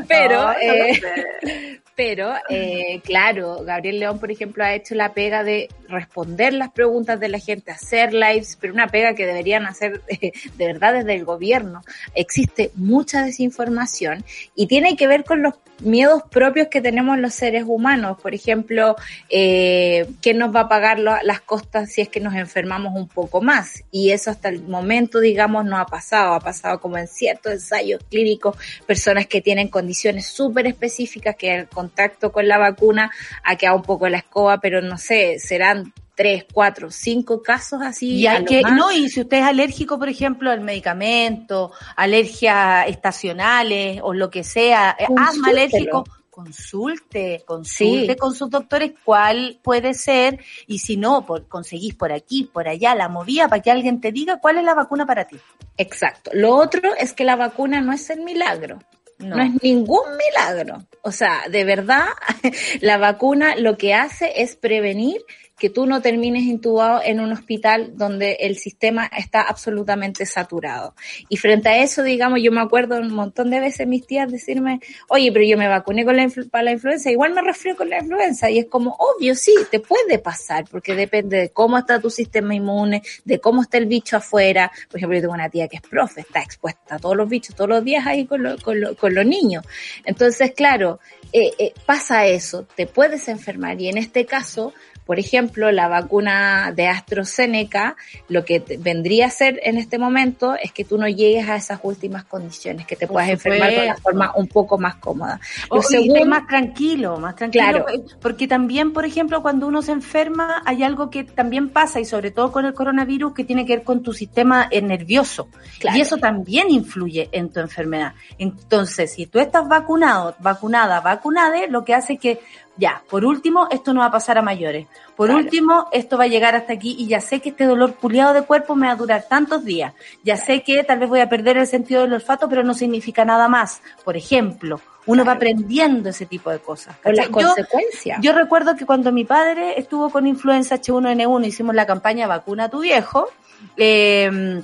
Pero, eh, pero eh, claro, Gabriel León, por ejemplo, ha hecho la pega de responder las preguntas de la gente, hacer lives, pero una pega que deberían hacer (laughs) de, verdad desde el gobierno. Existe mucha desinformación y tiene que ver con los miedos propios que tenemos los seres humanos. Por ejemplo, eh, ¿quién nos va a pagar las costas si es que nos enfermamos un poco más? Y eso hasta el momento, digamos, no ha pasado. Ha pasado como en ciertos ensayos clínicos, personas que tienen condiciones súper específicas, que el contacto con la vacuna ha quedado un poco la escoba, pero no sé, serán tres, cuatro, cinco casos así. Y hay que, no, y si usted es alérgico, por ejemplo, al medicamento, alergias estacionales o lo que sea, eh, asma alérgico, consulte, consulte con sus doctores cuál puede ser y si no, por, conseguís por aquí, por allá, la movía para que alguien te diga cuál es la vacuna para ti. Exacto. Lo otro es que la vacuna no es el milagro. No. no. es ningún milagro. O sea, de verdad, (laughs) la vacuna lo que hace es prevenir que tú no termines intubado en un hospital donde el sistema está absolutamente saturado. Y frente a eso, digamos, yo me acuerdo un montón de veces mis tías decirme, oye, pero yo me vacuné con la para la influenza, igual me resfrío con la influenza. Y es como, obvio, sí, te puede pasar, porque depende de cómo está tu sistema inmune, de cómo está el bicho afuera. Por ejemplo, yo tengo una tía que es profe, está expuesta a todos los bichos todos los días ahí con, con, con los niños. Entonces, claro, eh, eh, pasa eso, te puedes enfermar y en este caso por ejemplo, la vacuna de AstraZeneca, lo que vendría a ser en este momento es que tú no llegues a esas últimas condiciones, que te puedas enfermar de una forma un poco más cómoda. Lo segundo, más tranquilo, más tranquilo. Claro. Porque también, por ejemplo, cuando uno se enferma, hay algo que también pasa, y sobre todo con el coronavirus, que tiene que ver con tu sistema eh, nervioso. Y eso también influye en tu enfermedad. Entonces, si tú estás vacunado, vacunada, vacunada, lo que hace es que ya, por último, esto no va a pasar a mayores. Por último, esto va a llegar hasta aquí y ya sé que este dolor puliado de cuerpo me va a durar tantos días. Ya sé que tal vez voy a perder el sentido del olfato, pero no significa nada más. Por ejemplo, uno va aprendiendo ese tipo de cosas. Con las consecuencias. Yo recuerdo que cuando mi padre estuvo con influenza H1N1, hicimos la campaña Vacuna a tu viejo, eh,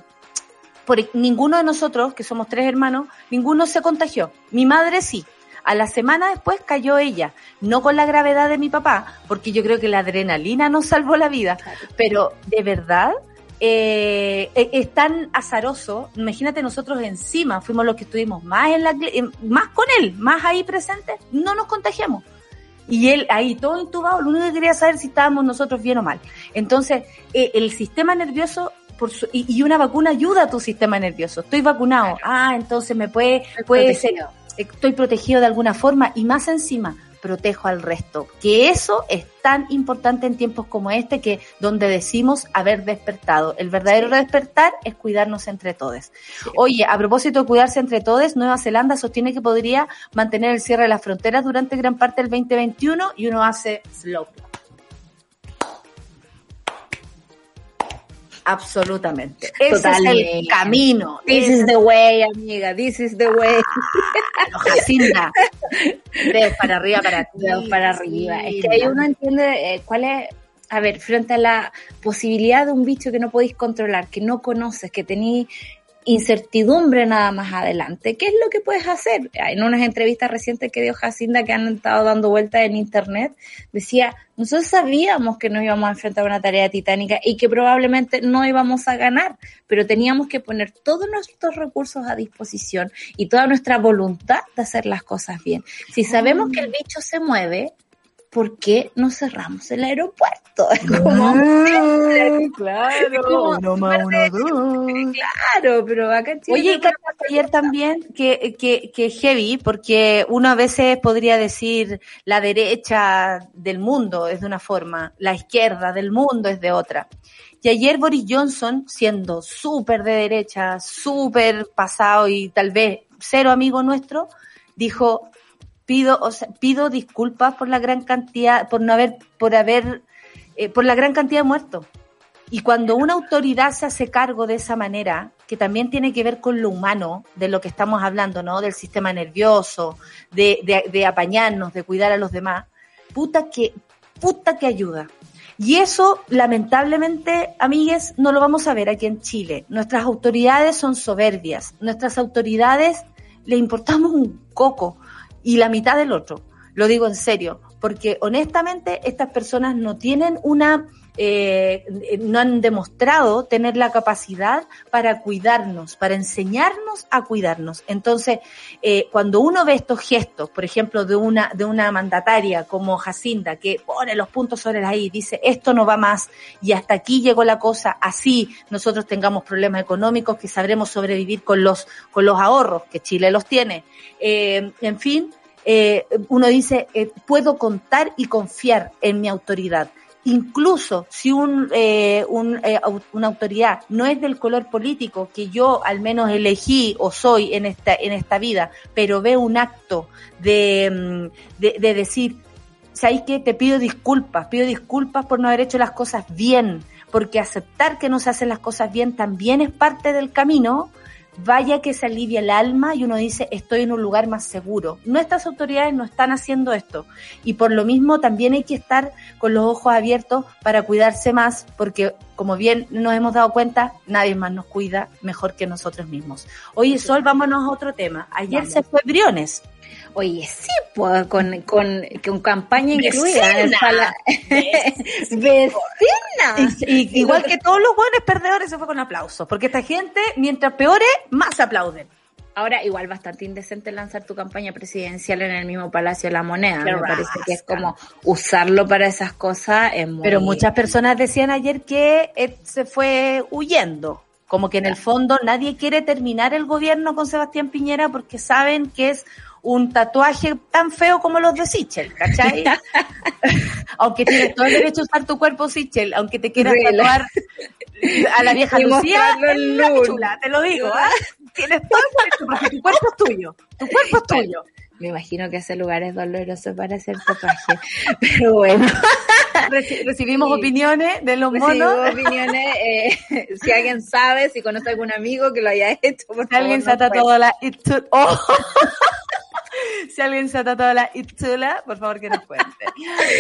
por, ninguno de nosotros, que somos tres hermanos, ninguno se contagió. Mi madre sí. A la semana después cayó ella, no con la gravedad de mi papá, porque yo creo que la adrenalina nos salvó la vida, pero de verdad eh, e, es tan azaroso. Imagínate nosotros encima, fuimos los que estuvimos más en la, más con él, más ahí presentes, no nos contagiamos. Y él ahí todo intubado, lo único que quería saber si estábamos nosotros bien o mal. Entonces, eh, el sistema nervioso por su, y, y, una vacuna ayuda a tu sistema nervioso. Estoy vacunado. Ah, entonces me puede, puede ser, estoy protegido de alguna forma y más encima, protejo al resto. Que eso es tan importante en tiempos como este que donde decimos haber despertado. El verdadero despertar es cuidarnos entre todos. Oye, a propósito de cuidarse entre todos, Nueva Zelanda sostiene que podría mantener el cierre de las fronteras durante gran parte del 2021 y uno hace slow Absolutamente. Ese es el camino. This is the way, amiga. This is the way. Ah, Jacinda. Dedos para arriba para (laughs) ti. Dedos para arriba. Es que ahí uno entiende eh, cuál es. A ver, frente a la posibilidad de un bicho que no podéis controlar, que no conoces, que tenéis incertidumbre nada más adelante. ¿Qué es lo que puedes hacer? En unas entrevistas recientes que dio Jacinda que han estado dando vueltas en internet, decía, nosotros sabíamos que nos íbamos a enfrentar a una tarea titánica y que probablemente no íbamos a ganar, pero teníamos que poner todos nuestros recursos a disposición y toda nuestra voluntad de hacer las cosas bien. Si sabemos que el bicho se mueve, ¿por qué no cerramos el aeropuerto? (laughs) como, (laughs) claro, uno más uno, dos. Claro, pero acá en Chile Oye, y ayer también que, que, que heavy, porque uno a veces podría decir la derecha del mundo es de una forma, la izquierda del mundo es de otra. Y ayer Boris Johnson, siendo súper de derecha, súper pasado y tal vez cero amigo nuestro, dijo, pido, o sea, pido disculpas por la gran cantidad, por no haber, por haber, eh, por la gran cantidad de muertos. Y cuando una autoridad se hace cargo de esa manera, que también tiene que ver con lo humano, de lo que estamos hablando, ¿no? Del sistema nervioso, de, de, de apañarnos, de cuidar a los demás, puta que, puta que ayuda. Y eso, lamentablemente, amigues, no lo vamos a ver aquí en Chile. Nuestras autoridades son soberbias. Nuestras autoridades le importamos un coco y la mitad del otro. Lo digo en serio, porque honestamente estas personas no tienen una, eh, no han demostrado tener la capacidad para cuidarnos, para enseñarnos a cuidarnos. Entonces, eh, cuando uno ve estos gestos, por ejemplo, de una, de una mandataria como Jacinda, que pone los puntos sobre la I, dice esto no va más y hasta aquí llegó la cosa, así nosotros tengamos problemas económicos, que sabremos sobrevivir con los, con los ahorros, que Chile los tiene. Eh, en fin, eh, uno dice, eh, puedo contar y confiar en mi autoridad. Incluso si un, eh, un, eh, una autoridad no es del color político que yo al menos elegí o soy en esta, en esta vida, pero veo un acto de, mm, de, de decir, ¿sabes qué? Te pido disculpas, pido disculpas por no haber hecho las cosas bien, porque aceptar que no se hacen las cosas bien también es parte del camino, vaya que se alivia el alma y uno dice, estoy en un lugar más seguro. Nuestras autoridades no están haciendo esto y por lo mismo también hay que estar con los ojos abiertos para cuidarse más porque como bien nos hemos dado cuenta, nadie más nos cuida mejor que nosotros mismos. Oye, Sol, vámonos a otro tema. Ayer Vamos. se fue Briones. Oye, sí, pues, con, con, con campaña incluida. Vecina. Para- (laughs) Vecina. Y, y- igual que todos los buenos perdedores se fue con aplausos, porque esta gente, mientras peores, más aplauden. Ahora, igual bastante indecente lanzar tu campaña presidencial en el mismo Palacio de la Moneda. Me parece que es como usarlo para esas cosas. Es muy... Pero muchas personas decían ayer que eh, se fue huyendo. Como que en el fondo nadie quiere terminar el gobierno con Sebastián Piñera porque saben que es un tatuaje tan feo como los de Sichel, ¿cachai? (laughs) (laughs) aunque tienes todo el derecho a usar tu cuerpo, Sichel, aunque te quieras tatuar a la vieja (laughs) Y Lucía, en la chula, te lo digo, ¿ah? Tienes todo el derecho porque tu cuerpo es tuyo, tu cuerpo es tuyo. Me imagino que ese lugar es doloroso para hacer tatuaje. Pero bueno, Reci- recibimos Sí. opiniones de los recibo monos. opiniones. eh, si alguien sabe, si conoce algún amigo que lo haya hecho, por Si alguien se ha tatuado la oh. Si alguien se ha tatuado la Itzula, por favor que nos cuente.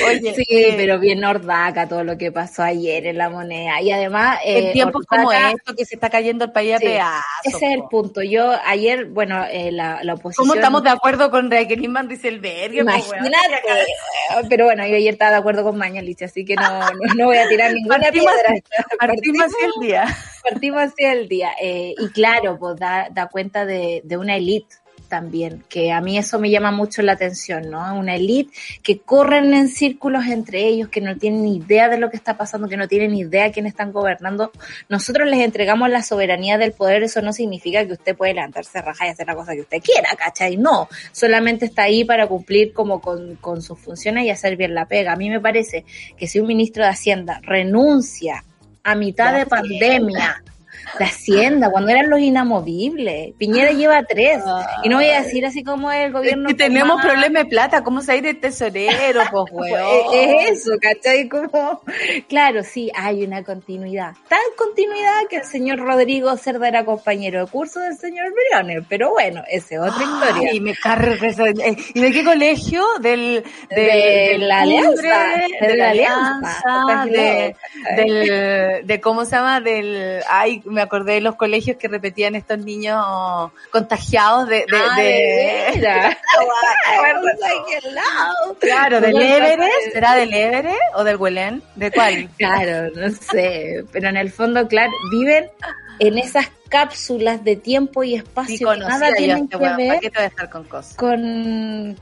Oye, Sí, eh, pero bien ordaca todo lo que pasó ayer en la moneda. Y además, eh, en tiempos como estos que se está cayendo el país a Sí, pedazos. Ese es el punto. Yo ayer, bueno, eh, la, la oposición... ¿Cómo estamos de acuerdo con Jacqueline Van Rieselberg? Imagínate. Pero bueno, yo ayer estaba de acuerdo con Mañalich, así que no, no, no voy a tirar (laughs) ninguna Partimos piedra. Partimos así el día. partimos así el día. Eh, y claro, pues da, da cuenta de, de una élite también, que a mí eso me llama mucho la atención, ¿no? Una elite que corren en círculos entre ellos, que no tienen ni idea de lo que está pasando, que no tienen ni idea de quién están gobernando. Nosotros les entregamos la soberanía del poder, eso no significa que usted puede levantarse raja y hacer la cosa que usted quiera, ¿cachai? No, solamente está ahí para cumplir como con, con sus funciones y hacer bien la pega. A mí me parece que si un ministro de Hacienda renuncia a mitad de pandemia de Hacienda, cuando eran los inamovibles. Piñera ah. lleva tres. Y no voy a decir así como el gobierno. que tenemos problemas de plata, ¿cómo salir de tesorero? (laughs) Pues, es eso, ¿cachai? Como, claro, sí, hay una continuidad. Tan continuidad que el señor Rodrigo Cerda era compañero de curso del señor Briones, pero bueno, esa es otra historia. Y me eh, ¿Y de qué colegio? Del, de, la Alianza. De, la Alianza. De, del, de, ¿cómo se llama? Del, ay, me acordé de los colegios que repetían estos niños contagiados de... de, ah, de... (laughs) claro, del Everest, ¿será del Everest o del Huelén? ¿De cuál? Claro, no sé, pero en el fondo, claro, viven en esas cápsulas de tiempo y espacio nada tienen que ver con cosas? Con,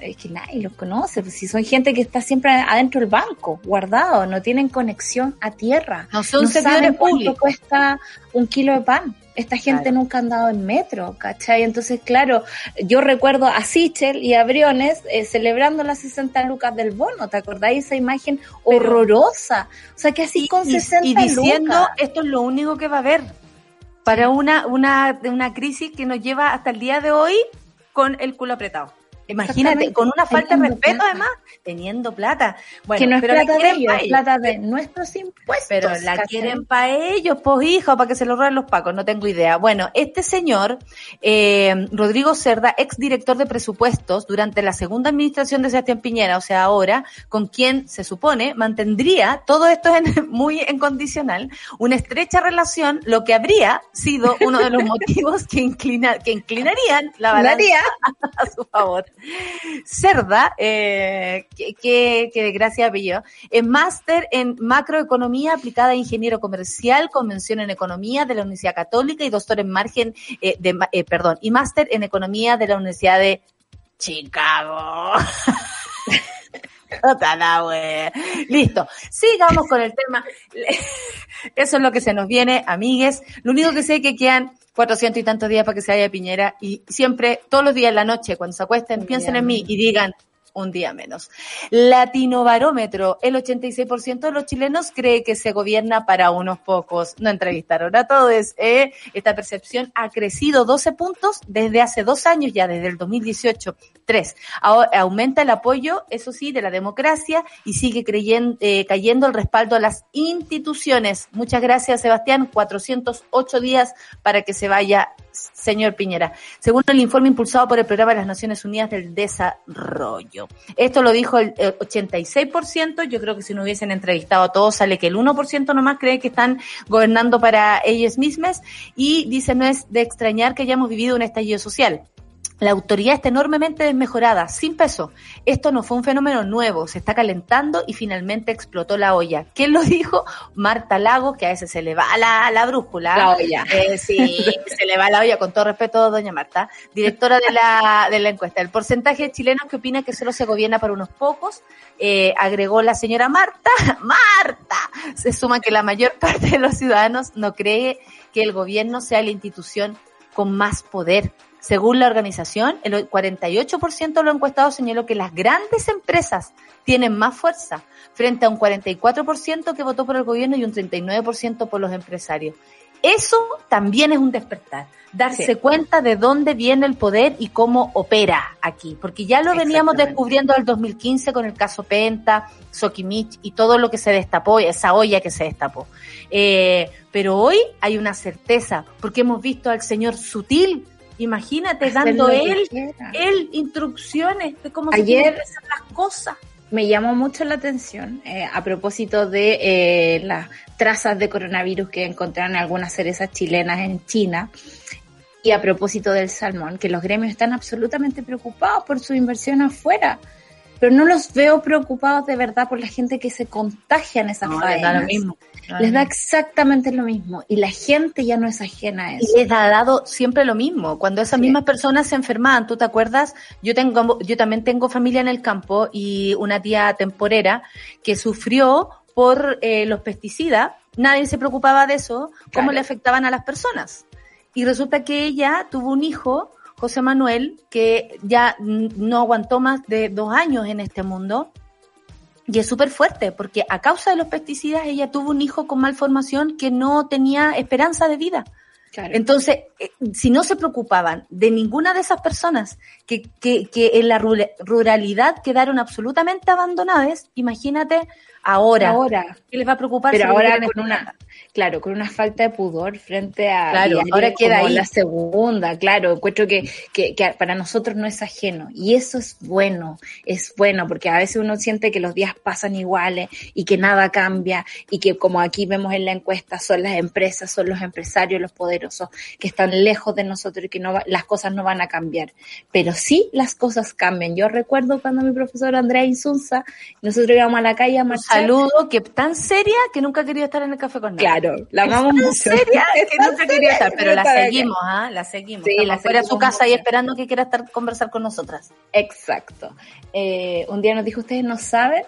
es que nadie los conoce, pues si son gente que está siempre adentro del banco, guardado, no tienen conexión a tierra, no son no cuánto cuesta un kilo de pan. Esta gente nunca ha andado en metro, ¿cachai? Entonces, claro, yo recuerdo a Sichel y a Briones eh, celebrando las 60 lucas del bono, ¿te acordáis esa imagen horrorosa? O sea, que así con 60 y diciendo, esto es lo único que va a haber para una, una, una crisis que nos lleva hasta el día de hoy con el culo apretado. Imagínate, con una falta de respeto además, teniendo plata. Bueno, que no es plata de ellos, es plata de nuestros impuestos. Pero la quieren para ellos, pues hijos, para que se lo roben los pacos, no tengo idea. Bueno, este señor, eh, Rodrigo Cerda, ex director de presupuestos durante la segunda administración de Sebastián Piñera, o sea, ahora, con quien se supone mantendría, todo esto en, (laughs) muy en condicional, una estrecha relación, lo que habría sido uno de los (laughs) motivos que, inclina, que inclinarían la balanza (laughs) a su favor. Cerda, eh, que, que, de gracia apellido, es máster en macroeconomía aplicada a ingeniero comercial, convención en economía de la Universidad Católica y doctor en margen, eh, de, eh, perdón, y máster en economía de la Universidad de Chicago. (laughs) (laughs) Listo. Sigamos con el tema. (laughs) Eso es lo que se nos viene, amigues. Lo único que sé es que quedan 400 y tantos días para que se vaya Piñera y siempre, todos los días en la noche, cuando se acuesten, piensen en mí y digan, un día menos. Latino Barómetro, el 86% de los chilenos cree que se gobierna para unos pocos. No entrevistaron a todos. ¿eh? Esta percepción ha crecido 12 puntos desde hace dos años ya, desde el 2018. Tres, aumenta el apoyo, eso sí, de la democracia y sigue creyendo, eh, cayendo el respaldo a las instituciones. Muchas gracias, Sebastián. 408 días para que se vaya señor Piñera, según el informe impulsado por el Programa de las Naciones Unidas del Desarrollo. Esto lo dijo el 86%, yo creo que si no hubiesen entrevistado a todos sale que el 1% nomás cree que están gobernando para ellos mismos y dice no es de extrañar que hayamos vivido un estallido social. La autoridad está enormemente desmejorada, sin peso. Esto no fue un fenómeno nuevo, se está calentando y finalmente explotó la olla. ¿Quién lo dijo? Marta Lago, que a veces se le va la, la brújula. La olla. Eh, sí, se le va la olla, con todo respeto, doña Marta, directora de la, de la encuesta. El porcentaje de chilenos que opina que solo se gobierna para unos pocos, eh, agregó la señora Marta. (laughs) ¡Marta! Se suma que la mayor parte de los ciudadanos no cree que el gobierno sea la institución con más poder según la organización, el 48% de los encuestados señaló que las grandes empresas tienen más fuerza, frente a un 44% que votó por el gobierno y un 39% por los empresarios. Eso también es un despertar, darse cuenta de dónde viene el poder y cómo opera aquí, porque ya lo veníamos descubriendo en el 2015 con el caso Penta, Sokimich y todo lo que se destapó, esa olla que se destapó. Eh, pero hoy hay una certeza, porque hemos visto al señor Sutil Imagínate dando él, él instrucciones de cómo Ayer, se hacer las cosas. Me llamó mucho la atención eh, a propósito de eh, las trazas de coronavirus que encontraron algunas cerezas chilenas en China y a propósito del salmón, que los gremios están absolutamente preocupados por su inversión afuera pero no los veo preocupados de verdad por la gente que se contagia en esas no, mismo. Les da exactamente lo mismo y la gente ya no es ajena a eso. Y les ha dado siempre lo mismo. Cuando esas mismas personas se enfermaban, ¿tú te acuerdas? Yo tengo, yo también tengo familia en el campo y una tía temporera que sufrió por eh, los pesticidas. Nadie se preocupaba de eso, cómo le afectaban a las personas. Y resulta que ella tuvo un hijo, José Manuel, que ya no aguantó más de dos años en este mundo y es súper fuerte, porque a causa de los pesticidas ella tuvo un hijo con malformación que no tenía esperanza de vida. Entonces, eh, si no se preocupaban de ninguna de esas personas que, que, que en la ruralidad quedaron absolutamente abandonadas, imagínate ahora, ahora. ¿qué les va a preocupar? Pero ahora con una, claro, con una falta de pudor frente a claro, ahora queda ahí la segunda, claro, encuentro que, que, que, para nosotros no es ajeno y eso es bueno, es bueno porque a veces uno siente que los días pasan iguales y que nada cambia y que como aquí vemos en la encuesta son las empresas, son los empresarios, los poderosos que están lejos de nosotros y que no las cosas no van a cambiar, pero sí las cosas cambian. Yo recuerdo cuando mi profesor Andrea Insunza, nosotros íbamos a la calle a marchar. Saludo, que tan seria que nunca quería estar en el café con nadie. Claro la amamos mucho. seria que (laughs) se quería estar, pero la seguimos, ¿ah? La seguimos. Sí, la fuera a su casa y esperando que quiera estar conversar con nosotras. Exacto. Eh, un día nos dijo, ustedes no saben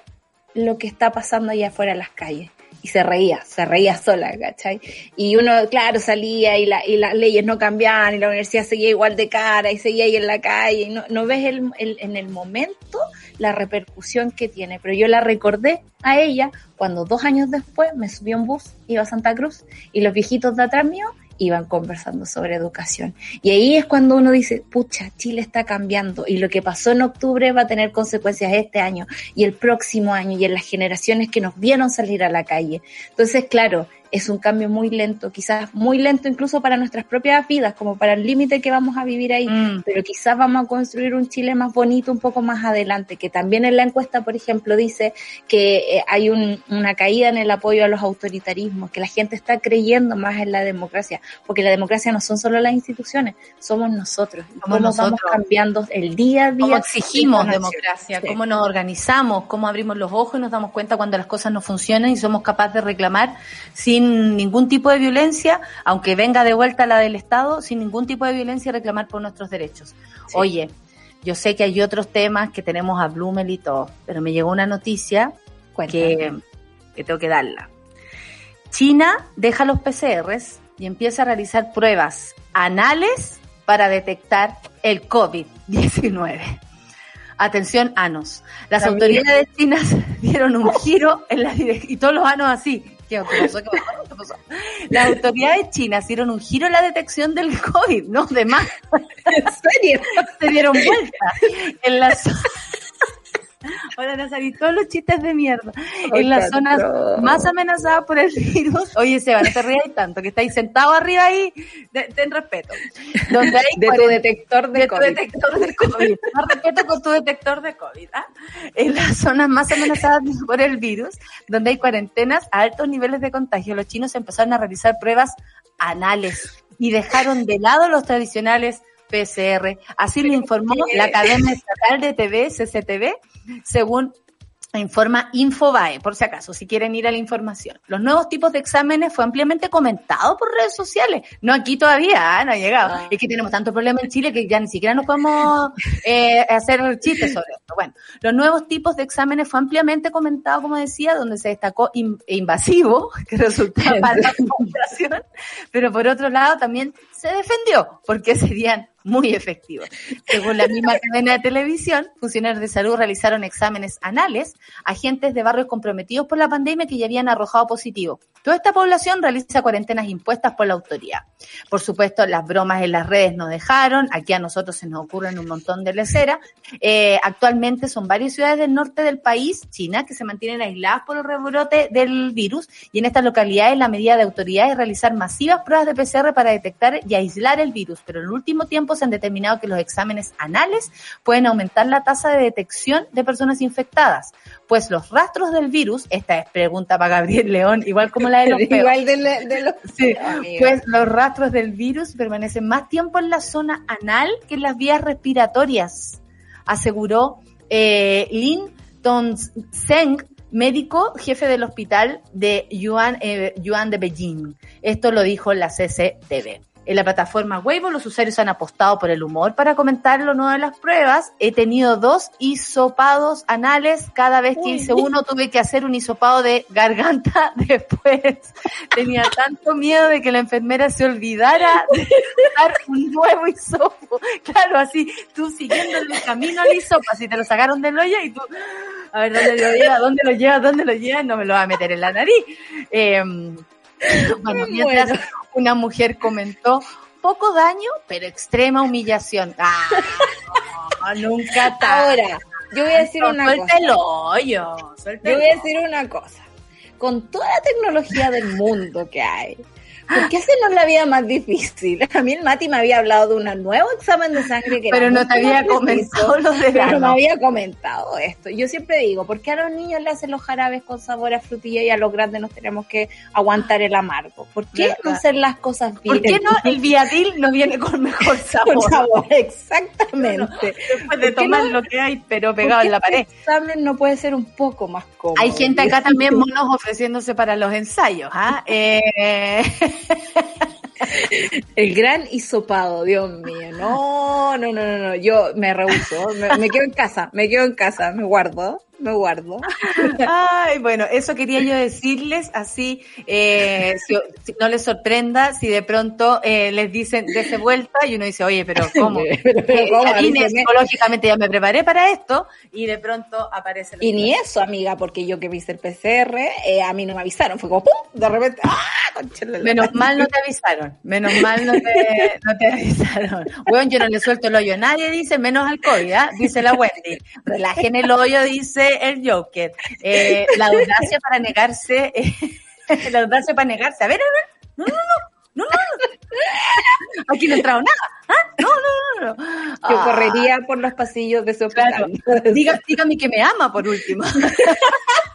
lo que está pasando allá afuera en las calles y se reía, se reía sola, ¿cachai? Y uno, claro, salía y, la, y las leyes no cambiaban y la universidad seguía igual de cara y seguía ahí en la calle y no, no ves el, el, en el momento la repercusión que tiene, pero yo la recordé a ella cuando dos años después me subí un bus, iba a Santa Cruz y los viejitos de atrás mío iban conversando sobre educación. Y ahí es cuando uno dice, pucha, Chile está cambiando y lo que pasó en octubre va a tener consecuencias este año y el próximo año y en las generaciones que nos vieron salir a la calle. Entonces, claro, es un cambio muy lento, quizás muy lento incluso para nuestras propias vidas, como para el límite que vamos a vivir ahí, mm. pero quizás vamos a construir un Chile más bonito un poco más adelante, que también en la encuesta, por ejemplo, dice que eh, hay una caída en el apoyo a los autoritarismos, que la gente está creyendo más en la democracia, porque la democracia no son solo las instituciones, somos nosotros, cómo nos vamos cambiando el día a día. Cómo exigimos democracia, cómo nos organizamos, cómo abrimos los ojos y nos damos cuenta cuando las cosas no funcionan y somos capaces de reclamar si sin ningún tipo de violencia, aunque venga de vuelta la del Estado, sin ningún tipo de violencia reclamar por nuestros derechos. Oye, yo sé que hay otros temas que tenemos a Blumel y todo, pero me llegó una noticia que, que tengo que darla. China deja los PCRs y empieza a realizar pruebas anales para detectar el COVID-19. Atención, anos. Las autoridades chinas (laughs) dieron un giro en la y todos los anos así, ¿Qué pasó? ¿Qué pasó? ¿Qué pasó? Las autoridades chinas dieron un giro en la detección del COVID, ¿no? De más. ¿En serio? Se dieron vuelta. En la Ahora nos han todos los chistes de mierda. en las zonas más amenazadas por el virus. Oye, Seba, no te rías tanto, que estáis sentado arriba ahí. ten respeto. Donde hay de tu detector de, COVID. Tu detector de COVID. Más respeto con tu detector de COVID. ¿ah? En las zonas más amenazadas por el virus, donde hay cuarentenas a altos niveles de contagio, los chinos empezaron a realizar pruebas anales y dejaron de lado los tradicionales PCR. Así lo informó la cadena estatal de TV, CCTV, según informa Infobae, por si acaso, si quieren ir a la información. Los nuevos tipos de exámenes fue ampliamente comentado por redes sociales. No aquí todavía, ¿eh? no ha llegado. Ah. Es que tenemos tanto problema en Chile que ya ni siquiera nos podemos (laughs) eh, hacer chistes sobre esto. Bueno, los nuevos tipos de exámenes fue ampliamente comentado, como decía, donde se destacó invasivo, (laughs) que resultaba para la población, pero por otro lado también se defendió porque serían muy efectivos. Según la misma cadena de televisión, funcionarios de salud realizaron exámenes anales a agentes de barrios comprometidos por la pandemia que ya habían arrojado positivo. Toda esta población realiza cuarentenas impuestas por la autoridad. Por supuesto, las bromas en las redes no dejaron, aquí a nosotros se nos ocurren un montón de leceras. Eh, actualmente son varias ciudades del norte del país, China, que se mantienen aisladas por el rebrote del virus y en estas localidades la medida de autoridad es realizar masivas pruebas de PCR para detectar y aislar el virus, pero en el último tiempo se han determinado que los exámenes anales pueden aumentar la tasa de detección de personas infectadas, pues los rastros del virus, esta es pregunta para Gabriel León, igual como la de (laughs) los Igual de, los (laughs) sí, pues los rastros del virus permanecen más tiempo en la zona anal que en las vías respiratorias, aseguró eh, Lin Tong-seng, médico jefe del hospital de Yuan, eh, Yuan de Beijing. Esto lo dijo la CCTV. En la plataforma Weibo los usuarios han apostado por el humor para comentar lo nuevo de las pruebas. He tenido dos hisopados anales. Cada vez que hice uno tuve que hacer un hisopado de garganta (laughs) después. Tenía tanto miedo de que la enfermera se olvidara de dar un nuevo hisopo. Claro, así tú siguiendo el camino al hisopo, así te lo sacaron del hoyo y tú, a ver, ¿dónde lo lleva? ¿Dónde lo lleva? ¿Dónde lo lleva? No me lo va a meter en la nariz. Eh, (laughs) bueno, mientras una mujer comentó, poco daño, pero extrema humillación. Ah, no, nunca Ahora, yo voy a decir una suelta cosa. el hoyo. suelta Yo voy a decir una cosa. Con toda la tecnología del mundo que hay, ¿por qué hacernos la vida más difícil? (laughs) A mí el Mati me había hablado de un nuevo examen de sangre que Pero no te había preciso, comentado lo de Pero la me había comentado esto. Yo siempre digo, ¿por qué a los niños le hacen los jarabes con sabor a frutilla y a los grandes nos tenemos que aguantar el amargo? ¿Por qué no hacer las cosas bien? ¿Por qué no el (laughs) viadil no viene con mejor Con sabor? sabor, (laughs) exactamente. Después de ¿Por qué tomar no? lo que hay, pero ¿Por pegado en la pared. examen no puede ser un poco más cómodo? Hay gente acá también, monos, ofreciéndose para los ensayos. ¿ah? Eh, El gran hisopado, Dios mío. No, no, no, no, no. Yo me rehuso. Me, me quedo en casa, me quedo en casa, me guardo, me guardo. (laughs) Ay, bueno, eso quería yo decirles, así eh, si, si no les sorprenda si de pronto eh, les dicen dese vuelta y uno dice, oye, pero (laughs) ¿cómo? Pero, pero, Eh, psicológicamente ya me preparé para esto y de pronto aparece la Y ni eso, amiga, porque yo que me hice el PCR, eh, a mí no me avisaron. Fue como, ¡pum! De repente, ¡ah! Menos mal no te avisaron, menos mal no te, no te avisaron. Bueno, yo no le suelto el hoyo a nadie, dice, menos al COVID, ¿ah? dice la Wendy. Relajen el hoyo, dice el Joker. Eh, la audacia para negarse, eh, (laughs) la audacia para negarse. A ver, a ver, no, no, no, no, no, no. Aquí no ha entrado nada. ¿ah? No, no, no, no. Yo Ah, correría por los pasillos de su Claro. Diga, dígame que me ama por último. (laughs)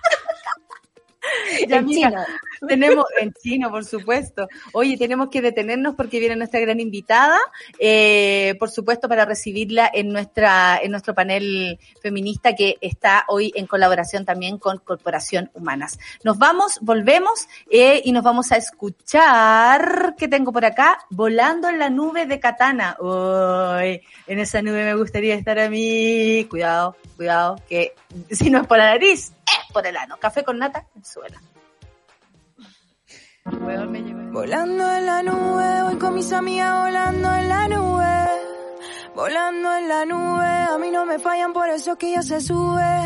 (laughs) Ya, En amiga, chino. (laughs) Tenemos, en chino, por supuesto. Oye, tenemos que detenernos porque viene nuestra gran invitada, eh, por supuesto, para recibirla en nuestra, en nuestro panel feminista que está hoy en colaboración también con Corporación Humanas. Nos vamos, volvemos, eh, y nos vamos a escuchar, ¿qué tengo por acá? Volando en la nube de Katana. Uy, en esa nube me gustaría estar a mí. Cuidado, cuidado, que si no es por la nariz, por el ano. Café con nata, en suela. Weón, me llevé. Volando en la nube, voy con mis amigas volando en la nube. Volando en la nube, a mí no me fallan, por eso que ya se sube.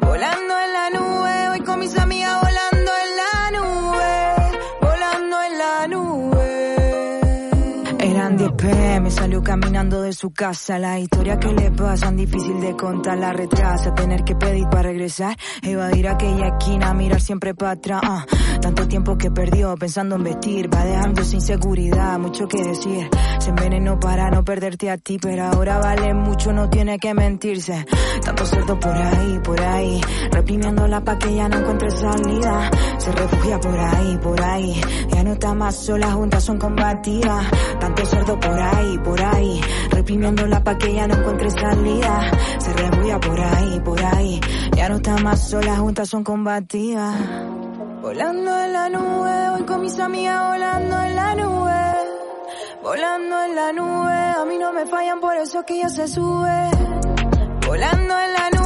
Volando en la nube, voy con mis amigas volando nube. Eran 10 pm, salió caminando de su casa. La historia que le pasan, difícil de contar, la retrasa. Tener que pedir para regresar, evadir aquella esquina, mirar siempre para atrás. ah. Tanto tiempo que perdió pensando en vestir, va dejando sin seguridad, mucho que decir. Se envenenó para no perderte a ti, pero ahora vale mucho, no tiene que mentirse. Tanto cerdo por ahí, por ahí, reprimiéndola pa' que ya no encuentre salida. Se refugia por ahí, por ahí, ya no está más sola, juntas son combatidas. Tanto cerdo por ahí, por ahí, reprimiéndola pa' que ya no encuentre salida. Se refugia por ahí, por ahí, ya no está más sola, juntas son combatidas. Volando en la nube, voy con mis amigas volando en la nube. Volando en la nube, a mí no me fallan, por eso que ya se sube. Volando en la nube,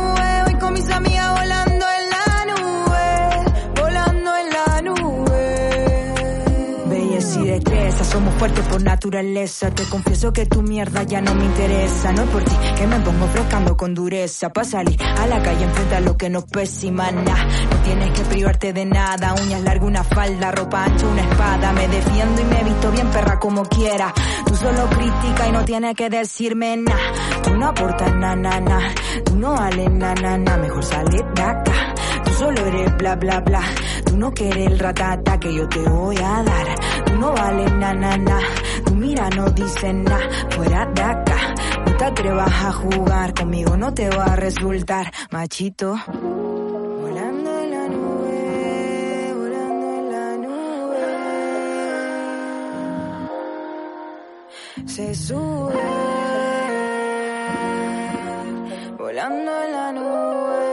somos fuertes por naturaleza. Te confieso que tu mierda ya no me interesa. No es por ti que me pongo frescando con dureza. Pa' salir a la calle enfrenta lo que nos pesa y mana. No tienes que privarte de nada. Uñas largas, una falda, ropa ancha, una espada. Me defiendo y me visto bien perra como quiera. Tú solo critica y no tienes que decirme nada. Tú no aportas na na. Tú no vales na na. Mejor sale de acá. Tú solo eres bla bla bla. Tú no quieres el ratata que yo te voy a dar. Tú no vales na na na. Tu mira no dice nada. Fuera de acá. No te atrevas a jugar. Conmigo no te va a resultar machito. Volando en la nube, volando en la nube. Se sube, volando en la nube.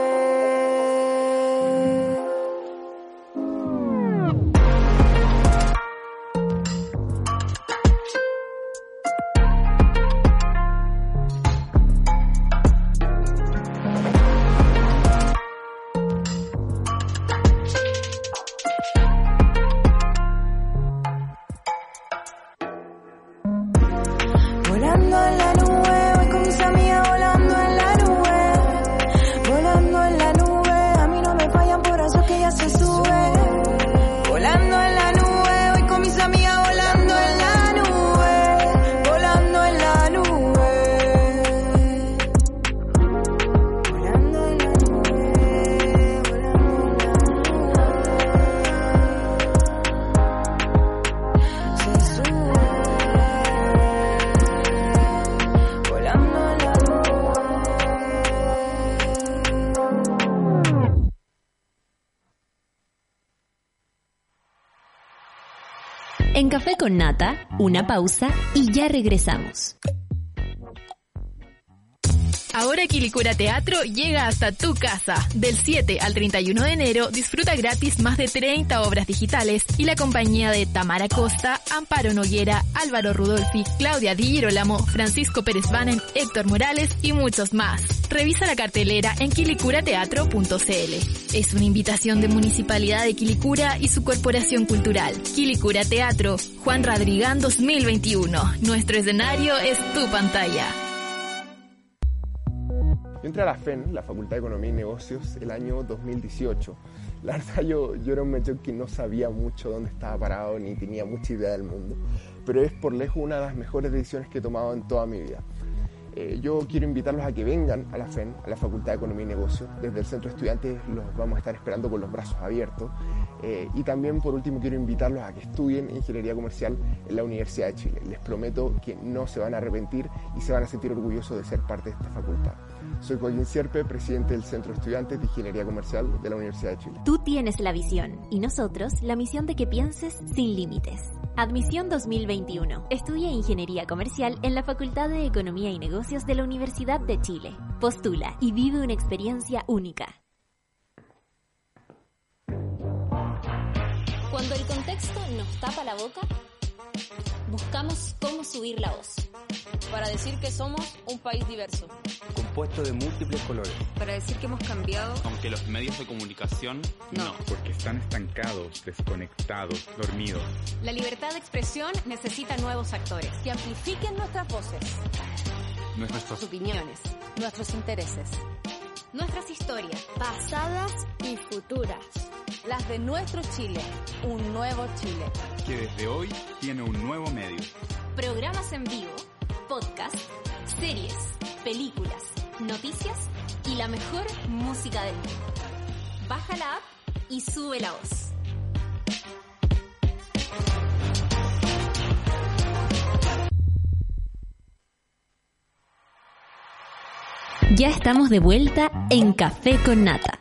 Una pausa y ya regresamos. Ahora Quilicura Teatro llega hasta tu casa. Del 7 al 31 de enero disfruta gratis más de 30 obras digitales y la compañía de Tamara Costa, Amparo Noguera, Álvaro Rudolfi, Claudia Di Girolamo, Francisco Pérez Banen, Héctor Morales y muchos más. Revisa la cartelera en quilicurateatro.cl. Es una invitación de Municipalidad de Quilicura y su Corporación Cultural. Quilicura Teatro, Juan Radrigán 2021. Nuestro escenario es tu pantalla. Yo entré a la FEN, la Facultad de Economía y Negocios, el año 2018. La verdad yo, yo era un mechón que no sabía mucho dónde estaba parado ni tenía mucha idea del mundo, pero es por lejos una de las mejores decisiones que he tomado en toda mi vida. Eh, yo quiero invitarlos a que vengan a la FEN, a la Facultad de Economía y Negocios. Desde el Centro de Estudiantes los vamos a estar esperando con los brazos abiertos. Eh, y también, por último, quiero invitarlos a que estudien Ingeniería Comercial en la Universidad de Chile. Les prometo que no se van a arrepentir y se van a sentir orgullosos de ser parte de esta facultad. Soy Joaquín Sierpe, presidente del Centro de Estudiantes de Ingeniería Comercial de la Universidad de Chile. Tú tienes la visión y nosotros la misión de que pienses sin límites. Admisión 2021. Estudia Ingeniería Comercial en la Facultad de Economía y Negocios de la Universidad de Chile. Postula y vive una experiencia única. Cuando el contexto nos tapa la boca, buscamos cómo subir la voz. Para decir que somos un país diverso. Compuesto de múltiples colores. Para decir que hemos cambiado. Aunque los medios de comunicación no. no. Porque están estancados, desconectados, dormidos. La libertad de expresión necesita nuevos actores. Que amplifiquen nuestras voces. Nuestras opiniones. Nuestros intereses. Nuestras historias. Pasadas y futuras las de nuestro Chile, un nuevo Chile. Que desde hoy tiene un nuevo medio. Programas en vivo, podcast, series, películas, noticias y la mejor música del mundo. Baja la app y sube la voz. Ya estamos de vuelta en Café con Nata.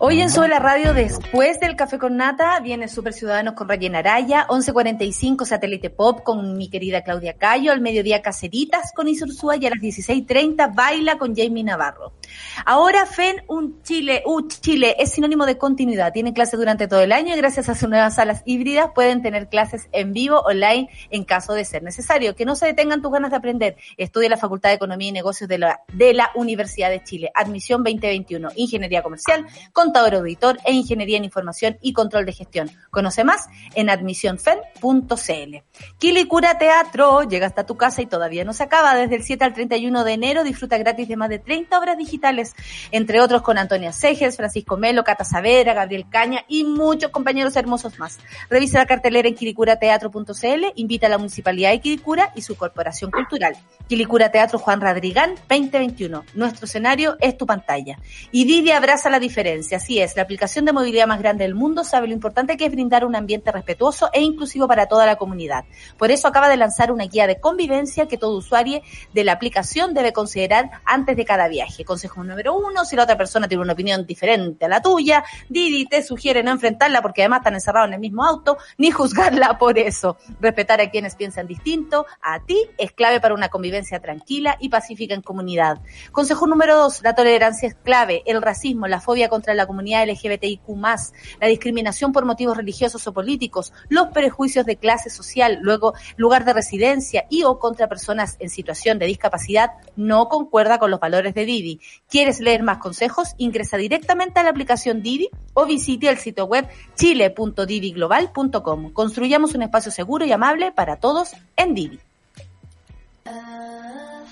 Hoy en Sube la Radio, después del Café con Nata, viene Super Ciudadanos con Rayen Araya, 11.45 Satélite Pop con mi querida Claudia Cayo, al mediodía Caceritas con Isursúa y a las 16.30 Baila con Jamie Navarro. Ahora FEN, un Chile, uh, Chile es sinónimo de continuidad. Tienen clases durante todo el año y gracias a sus nuevas salas híbridas pueden tener clases en vivo, online, en caso de ser necesario. Que no se detengan tus ganas de aprender. Estudia la Facultad de Economía y Negocios de la, de la Universidad de Chile. Admisión 2021. Ingeniería Comercial, contador auditor e Ingeniería en Información y Control de Gestión. Conoce más en admisionfen.cl. Quilicura Teatro llega hasta tu casa y todavía no se acaba. Desde el 7 al 31 de enero disfruta gratis de más de 30 obras digitales, entre otros con Antonia Seges, Francisco Melo, Cata Savera, Gabriel Caña y muchos compañeros hermosos más. Revisa la cartelera en quilicurateatro.cl, invita a la Municipalidad de Quilicura y su Corporación Cultural. Quilicura Teatro Juan Radrigán 2021. Nuestro escenario es tu pantalla. Y Didi abraza la diferencia. Así es, la aplicación de movilidad más grande del mundo sabe lo importante que es brindar un ambiente respetuoso e inclusivo para toda la comunidad. Por eso acaba de lanzar una guía de convivencia que todo usuario de la aplicación debe considerar antes de cada viaje. Consejo número uno, si la otra persona tiene una opinión diferente a la tuya, Didi te sugiere no enfrentarla porque además están encerrados en el mismo auto, ni juzgarla (laughs) por eso. Respetar a quienes piensan distinto a ti es clave para una convivencia tranquila y pacífica en comunidad. Consejo número dos, la tolerancia es clave. El racismo, la fobia contra la comunidad LGBTIQ+, la discriminación por motivos religiosos o políticos, los prejuicios de clase social, luego lugar de residencia y o contra personas en situación de discapacidad no concuerda con los valores de Didi. ¿Quieres leer más consejos? Ingresa directamente a la aplicación Didi o visite el sitio web chile.didiglobal.com. Construyamos un espacio seguro y amable para todos en Didi.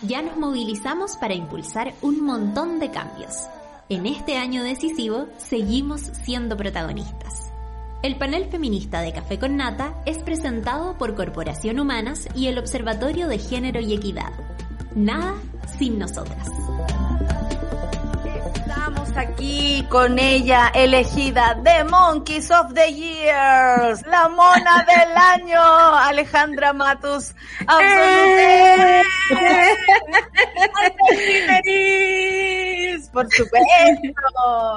Ya nos movilizamos para impulsar un montón de cambios en este año decisivo seguimos siendo protagonistas. El panel feminista de Café con Nata es presentado por Corporación Humanas y el Observatorio de Género y Equidad. Nada sin nosotras. Aquí con ella elegida The Monkeys of the Years, la mona (laughs) del año, Alejandra Matus. ¡Eh! (laughs) Por supuesto,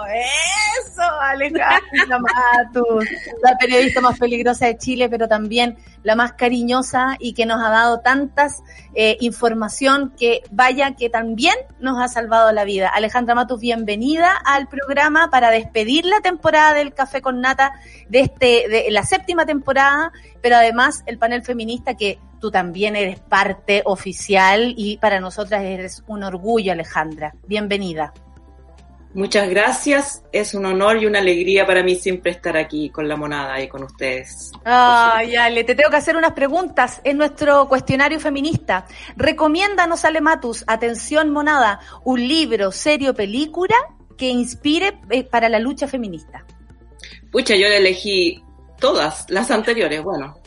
eso, Alejandra Matus, la periodista más peligrosa de Chile, pero también la más cariñosa y que nos ha dado tantas eh, información que vaya que también nos ha salvado la vida. Alejandra Matus, bienvenida al programa para despedir la temporada del Café con Nata de este, de la séptima temporada, pero además el panel feminista que tú también eres parte oficial y para nosotras eres un orgullo, Alejandra. Bienvenida. Muchas gracias, es un honor y una alegría para mí siempre estar aquí con la monada y con ustedes. Ay, Ale, te tengo que hacer unas preguntas en nuestro cuestionario feminista. Recomiéndanos, Ale Matus, atención monada, un libro, serio, película que inspire eh, para la lucha feminista. Pucha, yo elegí todas las anteriores, bueno.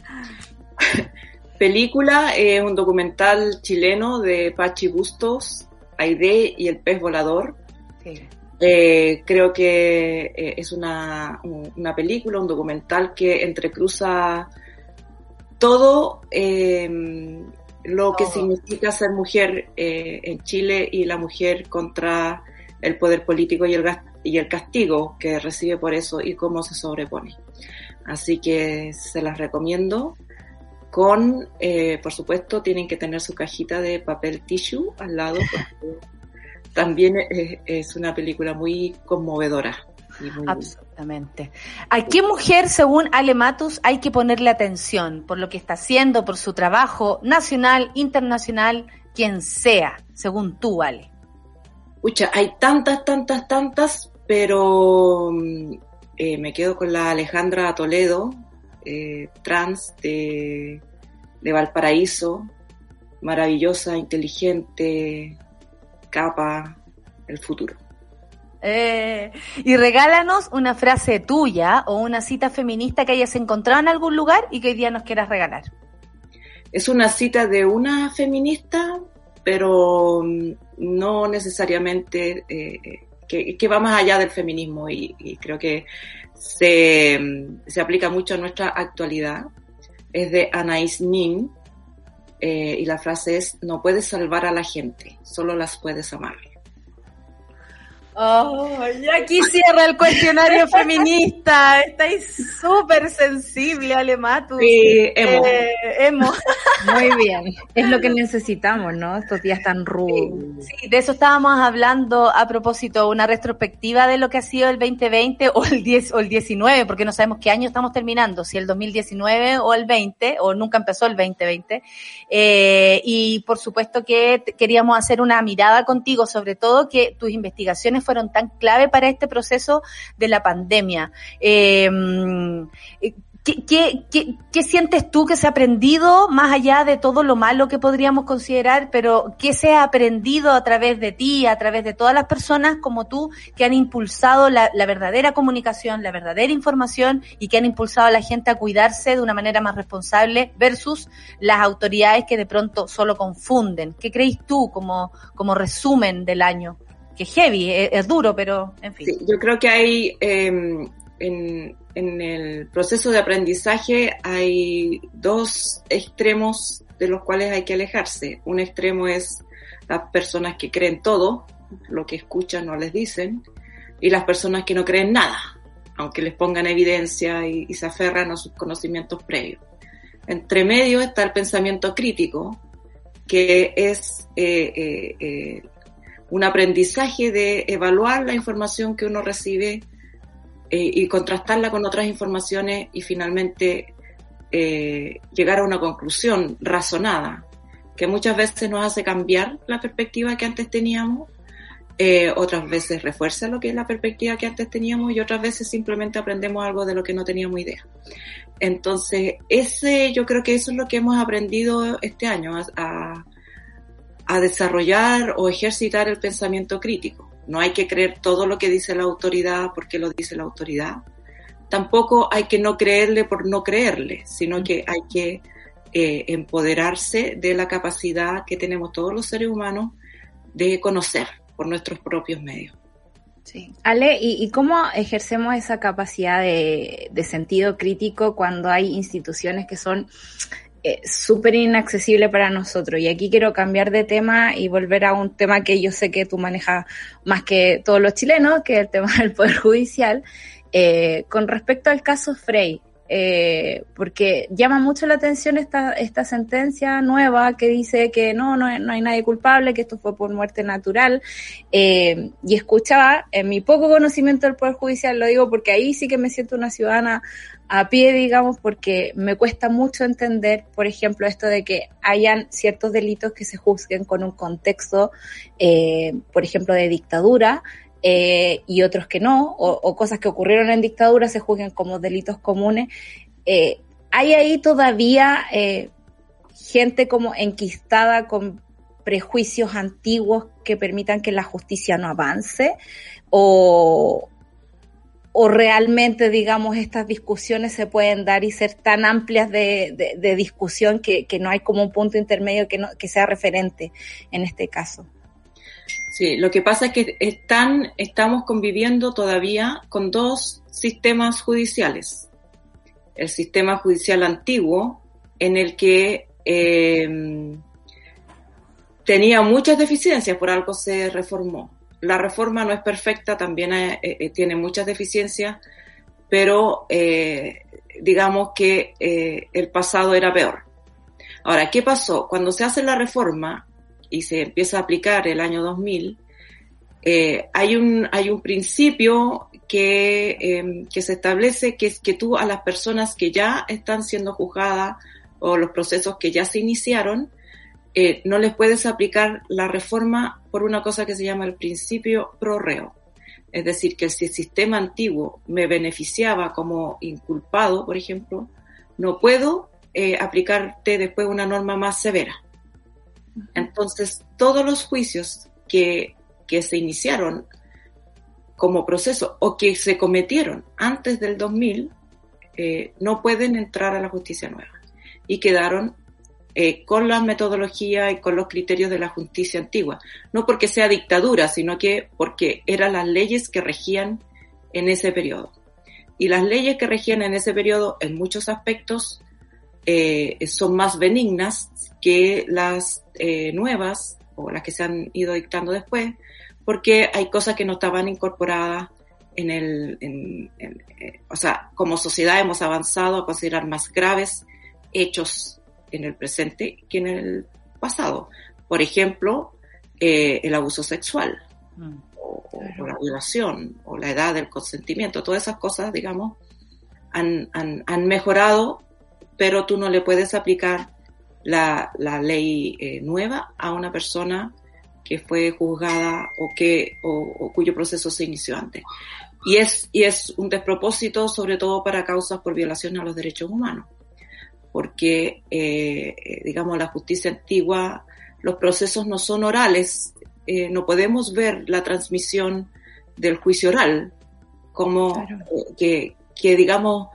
(laughs) película es un documental chileno de Pachi Bustos, Aide y el pez volador. Sí eh, creo que eh, es una, una, película, un documental que entrecruza todo em, lo que significa ser mujer eh, en Chile y la mujer contra el poder político y el, y el castigo que recibe por eso y cómo se sobrepone. Así que se las recomiendo con, por supuesto, tienen que tener su cajita de papel tissue al lado (laughs) también es, una película muy conmovedora. Absolutamente. ¿A qué mujer, según Ale Matus, hay que ponerle atención por lo que está haciendo, por su trabajo nacional, internacional, quien sea, según tú, Ale? Pucha, hay tantas, tantas, tantas, pero mm, eh, me quedo con la Alejandra Toledo, eh, trans de, de Valparaíso, maravillosa, inteligente, capa el futuro. Eh, y regálanos una frase tuya o una cita feminista que hayas encontrado en algún lugar y que hoy día nos quieras regalar. Es una cita de una feminista, pero mm, no necesariamente eh, que, va más allá del feminismo y, creo que se, mm, se, aplica mucho a nuestra actualidad. Es de Anais Nin, eh, y la frase es, no puedes salvar a la gente, solo las puedes amar. Oh, y aquí cierra el cuestionario feminista. Estáis súper sensible, Alematu. Sí, emo. Eh, emo. Muy bien. Es lo que necesitamos, ¿no? Estos días tan rudos. Sí, de eso estábamos hablando a propósito, una retrospectiva de lo que ha sido el 2020 o el 10 o el 19, porque no sabemos qué año estamos terminando, si el 2019 o el 20, o nunca empezó el 2020. Eh, y por supuesto que queríamos hacer una mirada contigo, sobre todo que tus investigaciones fueron tan clave para este proceso de la pandemia. Em, eh, ¿Qué, qué, sientes tú que se ha aprendido más allá de todo lo malo que podríamos considerar, pero qué se ha aprendido a través de ti, a través de todas las personas como tú que han impulsado la, la, verdadera comunicación, la verdadera información y que han impulsado a la gente a cuidarse de una manera más responsable versus las autoridades que de pronto solo confunden? ¿Qué crees tú como, como resumen del año? Que heavy, es, duro, pero en fin. yo creo que hay em, en, en, el proceso de aprendizaje hay dos extremos de los cuales hay que alejarse. Un extremo es las personas que creen todo, lo que escuchan o les dicen, y las personas que no creen nada, aunque les pongan evidencia y, se aferran a sus conocimientos previos. Entre medio está el pensamiento crítico, que es eh, eh, eh un aprendizaje de evaluar la información que uno recibe eh, y contrastarla con otras informaciones y finalmente eh, llegar a una conclusión razonada, que muchas veces nos hace cambiar la perspectiva que antes teníamos, eh, otras veces refuerza lo que es la perspectiva que antes teníamos y otras veces simplemente aprendemos algo de lo que no teníamos idea. Entonces, ese, yo creo que eso es lo que hemos aprendido este año, desarrollar o ejercitar el pensamiento crítico. No hay que creer todo lo que dice la autoridad porque lo dice la autoridad. Tampoco hay que no creerle por no creerle, sino que hay que eh, empoderarse de la capacidad que tenemos todos los seres humanos de conocer por nuestros propios medios. Sí. Ale, ¿y, cómo ejercemos esa capacidad de, sentido crítico cuando hay instituciones que son eh, súper inaccesibles para nosotros? Y aquí quiero cambiar de tema y volver a un tema que yo sé que tú manejas más que todos los chilenos, que es el tema (laughs) del Poder Judicial. Eh, con respecto al caso Frey, eh, porque llama mucho la atención esta, esta sentencia nueva que dice que no, no, no hay nadie culpable, que esto fue por muerte natural. Eh, y escuchaba, en mi poco conocimiento del Poder Judicial, lo digo porque ahí sí que me siento una ciudadana a pie, digamos, porque me cuesta mucho entender, por ejemplo, esto de que hayan ciertos delitos que se juzguen con un contexto, eh, por ejemplo, de dictadura, eh, y otros que no, o, cosas que ocurrieron en dictadura se juzguen como delitos comunes. Eh, ¿Hay ahí todavía gente como enquistada con prejuicios antiguos que permitan que la justicia no avance? ¿O, o realmente, digamos, estas discusiones se pueden dar y ser tan amplias de, de, discusión que, que, no hay como un punto intermedio que, no, que sea referente en este caso? Sí, lo que pasa es que están, estamos conviviendo todavía con dos sistemas judiciales. El sistema judicial antiguo, en el que eh, tenía muchas deficiencias, por algo se reformó. La reforma no es perfecta, también eh, eh, tiene muchas deficiencias, pero digamos que el pasado era peor. Ahora, ¿qué pasó? Cuando se hace la reforma, y se empieza a aplicar el año 2000, eh, hay, un, hay un principio que, em, que se establece que es que tú a las personas que ya están siendo juzgadas o los procesos que ya se iniciaron, eh, no les puedes aplicar la reforma por una cosa que se llama el principio pro reo. Es decir, que si el sistema antiguo me beneficiaba como inculpado, por ejemplo, no puedo eh, aplicarte después una norma más severa. Entonces, todos los juicios que, se iniciaron como proceso o que se cometieron antes del 2000 eh, no pueden entrar a la justicia nueva y quedaron eh, con la metodología y con los criterios de la justicia antigua. No porque sea dictadura, sino que porque eran las leyes que regían en ese periodo. Y las leyes que regían en ese periodo, en muchos aspectos, eh, son más benignas que las eh, nuevas o las que se han ido dictando después, porque hay cosas que no estaban incorporadas en el, eh, o sea, como sociedad hemos avanzado a considerar más graves hechos en el presente que en el pasado. Por ejemplo, el abuso sexual, mm, o, la violación, o la edad del consentimiento, todas esas cosas, digamos, han, han, han mejorado pero tú no le puedes aplicar la, ley eh, nueva a una persona que fue juzgada o, que, o, cuyo proceso se inició antes. Y es, y es un despropósito sobre todo para causas por violación a los derechos humanos, porque, eh, digamos, la justicia antigua, los procesos no son orales, eh, no podemos ver la transmisión del juicio oral como que, que, digamos,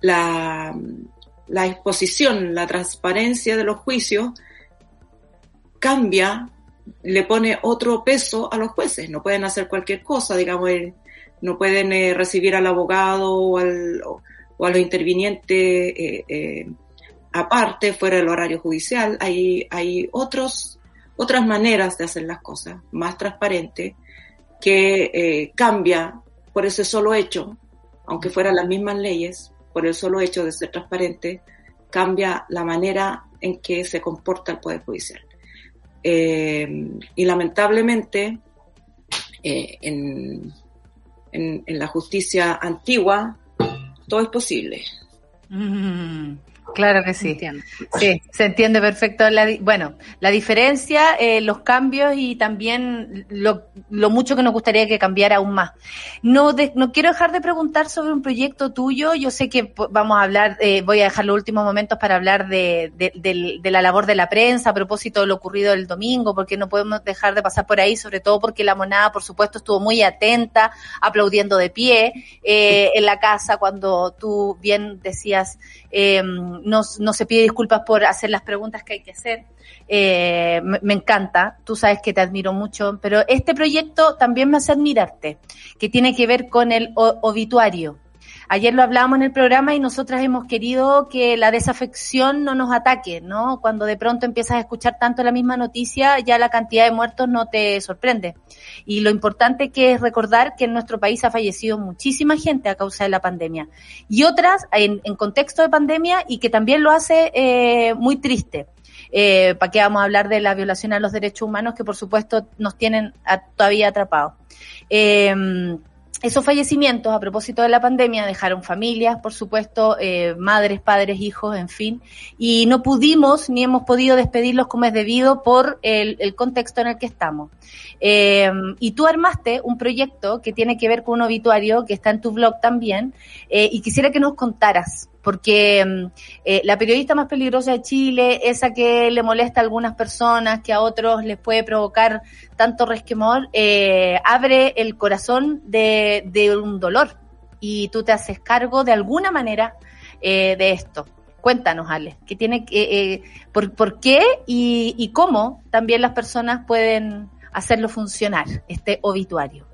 la, la exposición, la transparencia de los juicios cambia, le pone otro peso a los jueces. No pueden hacer cualquier cosa, digamos, eh, no pueden eh, recibir al abogado o, al, o, a los intervinientes eh, aparte, fuera del horario judicial. Hay, hay otros, otras maneras de hacer las cosas, más transparentes, que cambia por ese solo hecho, aunque fueran las mismas leyes, por el solo hecho de ser transparente, cambia la manera en que se comporta el Poder Judicial. Eh, y lamentablemente, eh, en, la justicia antigua, todo es posible. Mm. Claro que sí. Sí, se entiende perfecto. La, bueno, la diferencia, eh, los cambios y también lo, lo, mucho que nos gustaría que cambiara aún más. No, no quiero dejar de preguntar sobre un proyecto tuyo. Yo sé que vamos a hablar, eh, voy a dejar los últimos momentos para hablar de, de, de, la labor de la prensa a propósito de lo ocurrido el domingo, porque no podemos dejar de pasar por ahí, sobre todo porque la monada, por supuesto, estuvo muy atenta, aplaudiendo de pie eh, en la casa cuando tú bien decías. Eh, no, no, se pide disculpas por hacer las preguntas que hay que hacer. Eh, me, me, encanta, tú sabes que te admiro mucho, pero este proyecto también me hace admirarte, que tiene que ver con el obituario. Ayer lo hablábamos en el programa y nosotras hemos querido que la desafección no nos ataque, ¿no? Cuando de pronto empiezas a escuchar tanto la misma noticia, ya la cantidad de muertos no te sorprende. Y lo importante que es recordar que en nuestro país ha fallecido muchísima gente a causa de la pandemia. Y otras en, contexto de pandemia y que también lo hace eh, muy triste. Eh, ¿Para qué vamos a hablar de la violación a los derechos humanos que por supuesto nos tienen todavía atrapados? Eh, esos fallecimientos a propósito de la pandemia dejaron familias, por supuesto, eh, madres, padres, hijos, en fin, y no pudimos ni hemos podido despedirlos como es debido por el, contexto en el que estamos. Eh, y tú armaste un proyecto que tiene que ver con un obituario que está en tu blog también, eh, y quisiera que nos contaras porque mm, eh, la periodista más peligrosa de Chile, esa que le molesta a algunas personas, que a otros les puede provocar tanto resquemor, eh, abre el corazón de, de, un dolor y tú te haces cargo de alguna manera eh, de esto. Cuéntanos, Ale, que tiene por, por, qué y, y cómo también las personas pueden hacerlo funcionar, este obituario.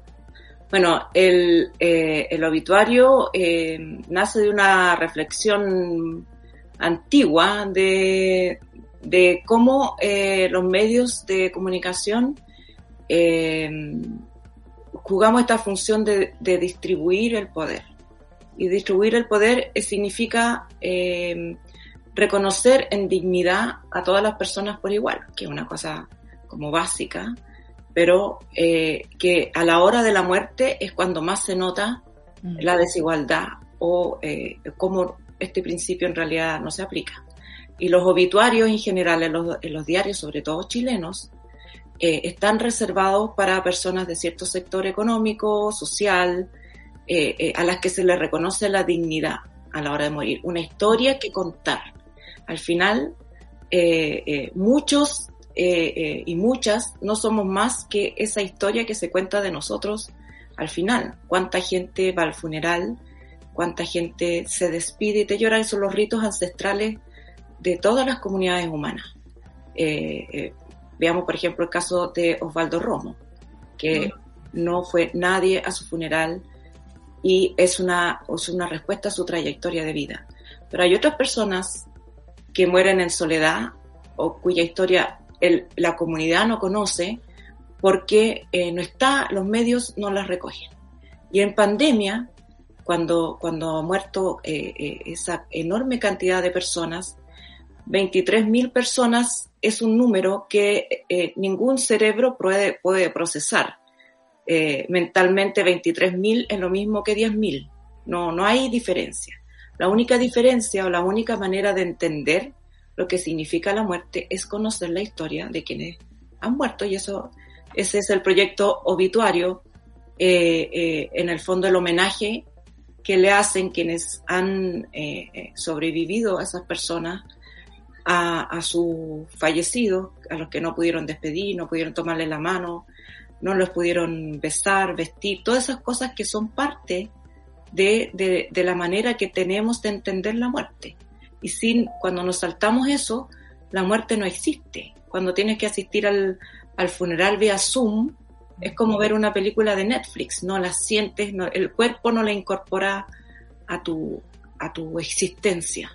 Bueno, el, eh, el obituario eh, nace de una reflexión antigua de, de cómo eh, los medios de comunicación jugamos esta función de, de, distribuir el poder. Y distribuir el poder significa reconocer en dignidad a todas las personas por igual, que es una cosa como básica, pero eh, que a la hora de la muerte es cuando más se nota mm. la desigualdad o eh, cómo este principio en realidad no se aplica. Y los obituarios en general en los, en los diarios, sobre todo chilenos, eh, están reservados para personas de cierto sector económico, social, eh, eh, a las que se les reconoce la dignidad a la hora de morir, una historia que contar. Al final, eh, muchos eh, eh, y muchas no somos más que esa historia que se cuenta de nosotros al final. Cuánta gente va al funeral, cuánta gente se despide y te llora. Esos son los ritos ancestrales de todas las comunidades humanas. Eh, veamos, por ejemplo, el caso de Osvaldo Romo, que no fue nadie a su funeral y es una, es una respuesta a su trayectoria de vida. Pero hay otras personas que mueren en soledad o cuya historia la comunidad no conoce porque eh, no está, los medios no las recogen. Y en pandemia, cuando, cuando ha muerto eh, eh, esa enorme cantidad de personas, 23.000 personas es un número que ningún cerebro puede, puede procesar. Eh, mentalmente 23.000 es lo mismo que 10.000. No, no hay diferencia. La única diferencia o la única manera de entender lo que significa la muerte es conocer la historia de quienes han muerto y eso ese es el proyecto obituario eh, eh, en el fondo el homenaje que le hacen quienes han eh, eh sobrevivido a esas personas a, a su fallecido, a los que no pudieron despedir, no pudieron tomarle la mano, no los pudieron besar, vestir, todas esas cosas que son parte de, de, de la manera que tenemos de entender la muerte. Y sin, cuando nos saltamos eso, la muerte no existe. Cuando tienes que asistir al, al funeral vía Zoom, es como ver una película de Netflix, no la sientes, el cuerpo no la incorpora a tu, a tu existencia.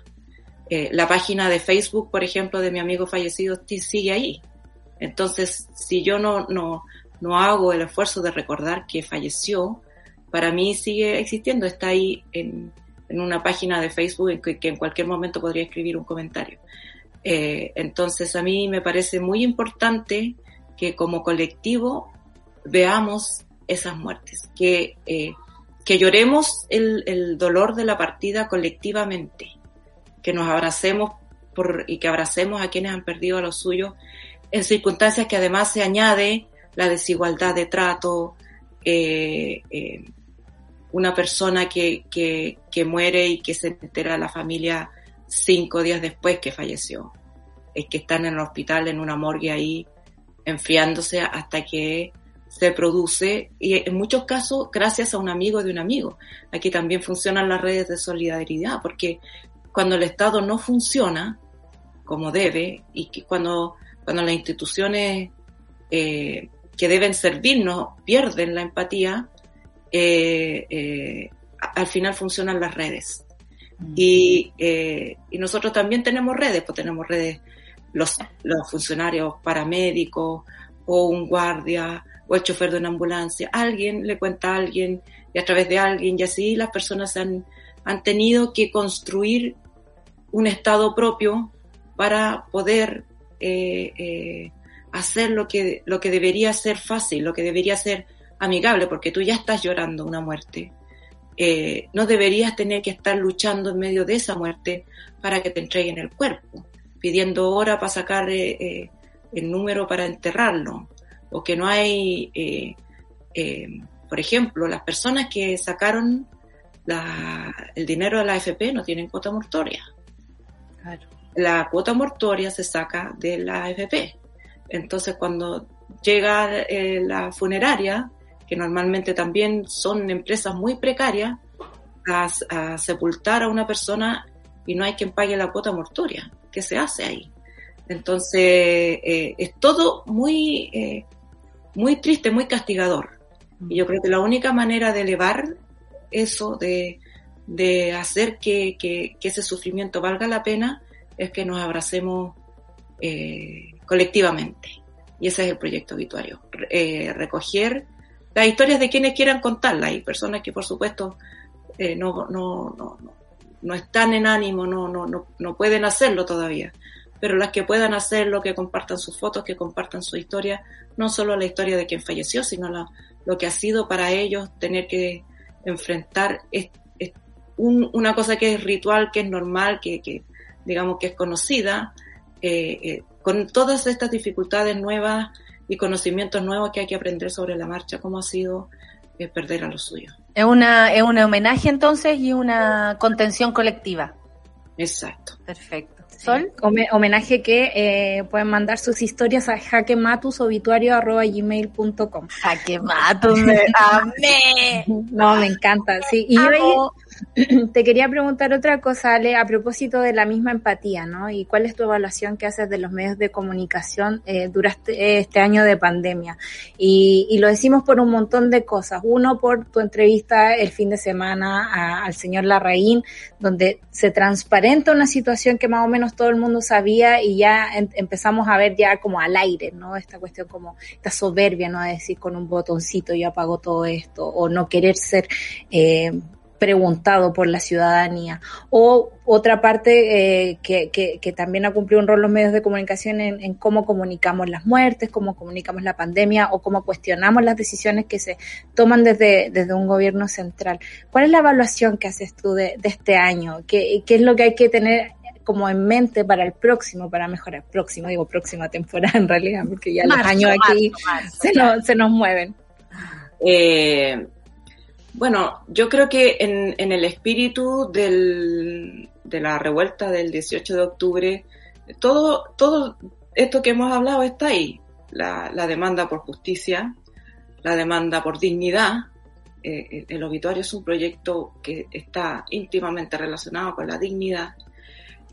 Eh, la página de Facebook, por ejemplo, de mi amigo fallecido sigue ahí. Entonces, si yo no, no, no hago el esfuerzo de recordar que falleció, para mí sigue existiendo, está ahí en, en una página de Facebook en que, en cualquier momento podría escribir un comentario. Eh, entonces a mí me parece muy importante que como colectivo veamos esas muertes, que, eh, que lloremos el, el, dolor de la partida colectivamente, que nos abracemos por, y que abracemos a quienes han perdido a los suyos en circunstancias que además se añade la desigualdad de trato, eh, una persona que, que, que, muere y que se entera la familia cinco días después que falleció. Es que están en el hospital, en una morgue ahí, enfriándose hasta que se produce, y en muchos casos gracias a un amigo de un amigo. Aquí también funcionan las redes de solidaridad, porque cuando el Estado no funciona como debe y que cuando, cuando las instituciones eh, que deben servirnos pierden la empatía, eh, eh, al final funcionan las redes. Mm. Y, y, nosotros también tenemos redes, pues tenemos redes, los, los funcionarios paramédicos o un guardia o el chofer de una ambulancia. Alguien le cuenta a alguien y a través de alguien y así las personas han, han tenido que construir un estado propio para poder eh, eh, hacer lo que, lo que debería ser fácil, lo que debería ser amigable, porque tú ya estás llorando una muerte. Eh, no deberías tener que estar luchando en medio de esa muerte para que te entreguen el cuerpo, pidiendo hora para sacar el número para enterrarlo, o que no hay, por ejemplo, las personas que sacaron el dinero de la AFP no tienen cuota mortoria. La cuota mortoria se saca de la AFP. Entonces, cuando llega eh, la funeraria, que normalmente también son empresas muy precarias, a, sepultar a una persona y no hay quien pague la cuota mortoria. ¿Qué se hace ahí? Entonces, eh, es todo muy, eh, muy triste, muy castigador. Y yo creo que la única manera de elevar eso, de, de hacer que, que, ese sufrimiento valga la pena, es que nos abracemos eh, colectivamente. Y ese es el proyecto obituario. Recoger las historias de quienes quieran contarlas. Hay personas que, por supuesto, eh, no, no, no, no, están en ánimo, no, no, no, no pueden hacerlo todavía. Pero las que puedan hacerlo, que compartan sus fotos, que compartan su historia, no solo la historia de quien falleció, sino la, lo que ha sido para ellos tener que enfrentar una cosa que es ritual, que es normal, que, que digamos que es conocida, eh, eh, con todas estas dificultades nuevas y conocimientos nuevos que hay que aprender sobre la marcha, como ha sido eh, perder a los suyos. Es una, es un homenaje entonces y una contención colectiva. Exacto. Perfecto. Sol. homenaje que eh, pueden mandar sus historias a jaquematus.obituario.gmail.com. Jaquematus, amé. (laughs) No, me encanta, sí. Y yo (clears throat) te quería preguntar otra cosa, Ale, a propósito de la misma empatía, ¿no? ¿Y cuál es tu evaluación que haces de los medios de comunicación eh, durante este año de pandemia? Y, y, lo decimos por un montón de cosas. Uno, por tu entrevista el fin de semana al señor Larraín, donde se transparenta una situación que más o menos todo el mundo sabía y ya empezamos a ver ya como al aire, ¿no? Esta cuestión como, esta soberbia, ¿no? De decir con un botoncito yo apago todo esto, o no querer ser... Eh, preguntado por la ciudadanía. O otra parte eh, que, que, también ha cumplido un rol los medios de comunicación en, cómo comunicamos las muertes, cómo comunicamos la pandemia o cómo cuestionamos las decisiones que se toman desde, desde un gobierno central. ¿Cuál es la evaluación que haces tú de, este año? ¿Qué, ¿Qué es lo que hay que tener como en mente para el próximo, para mejorar? Próximo, digo próxima temporada en realidad, porque ya los años aquí se, nos, se nos mueven. Eh, bueno, yo creo que en, el espíritu de la revuelta del 18 de octubre, todo, esto que hemos hablado está ahí. La, demanda por justicia, la demanda por dignidad. Eh, el obituario es un proyecto que está íntimamente relacionado con la dignidad.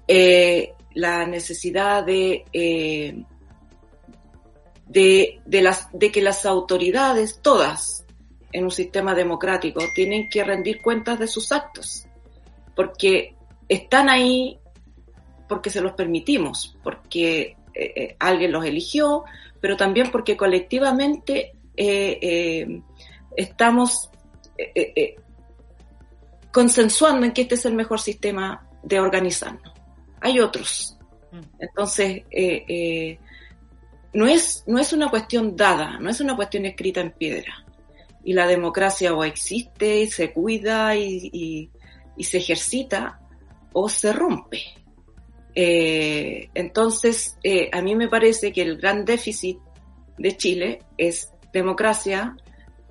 Eh, la necesidad eh, de que las autoridades, todas, en un sistema democrático tienen que rendir cuentas de sus actos, porque están ahí porque se los permitimos, porque eh, eh, alguien los eligió, pero también porque colectivamente eh, estamos consensuando en que este es el mejor sistema de organizarnos. Hay otros. Mm. Entonces, no, es, no es una cuestión dada, no es una cuestión escrita en piedra y la democracia o existe y se cuida y, se ejercita o se rompe. Eh, entonces, eh, a mí me parece que el gran déficit de Chile es democracia,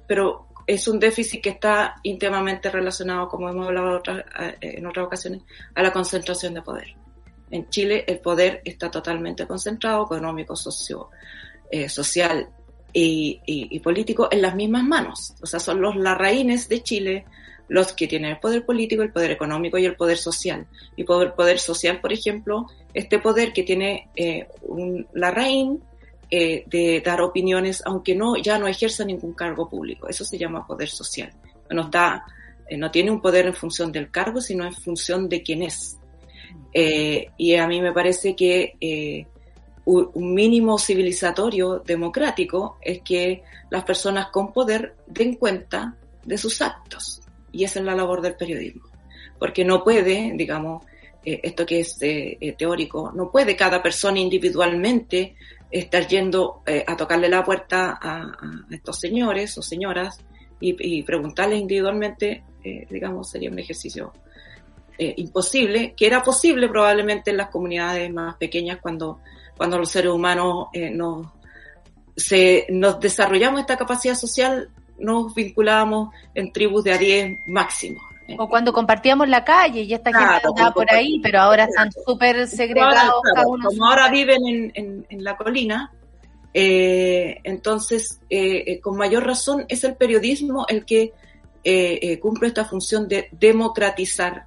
pero es un déficit que está íntimamente relacionado, como hemos hablado en otras ocasiones, a la concentración de poder. En Chile el poder está totalmente concentrado, económico, socio, eh, social y, político en las mismas manos. O sea, son los larraínes de Chile los que tienen el poder político, el poder económico y el poder social. Y poder, poder social, por ejemplo, este poder que tiene eh, un, la reina eh, de dar opiniones, aunque no ya no ejerza ningún cargo público. Eso se llama poder social. Nos da, eh, no tiene un poder en función del cargo, sino en función de quién es. Eh, y a mí me parece que un mínimo civilizatorio democrático es que las personas con poder den cuenta de sus actos. Y esa es la labor del periodismo. Porque no puede, digamos, esto que es teórico, no puede cada persona individualmente estar yendo eh, a tocarle la puerta a, estos señores o señoras y, preguntarles individualmente, eh, digamos, sería un ejercicio eh, imposible, que era posible probablemente en las comunidades más pequeñas cuando, cuando los seres humanos nos, se, nos desarrollamos esta capacidad social, nos vinculábamos en tribus de a 10 máximo. O cuando compartíamos la calle y esta gente andaba por ahí, pero ahora están súper segregados. como ahora viven en, en, la colina, eh, entonces eh, eh, con mayor razón es el periodismo el que cumple esta función de democratizar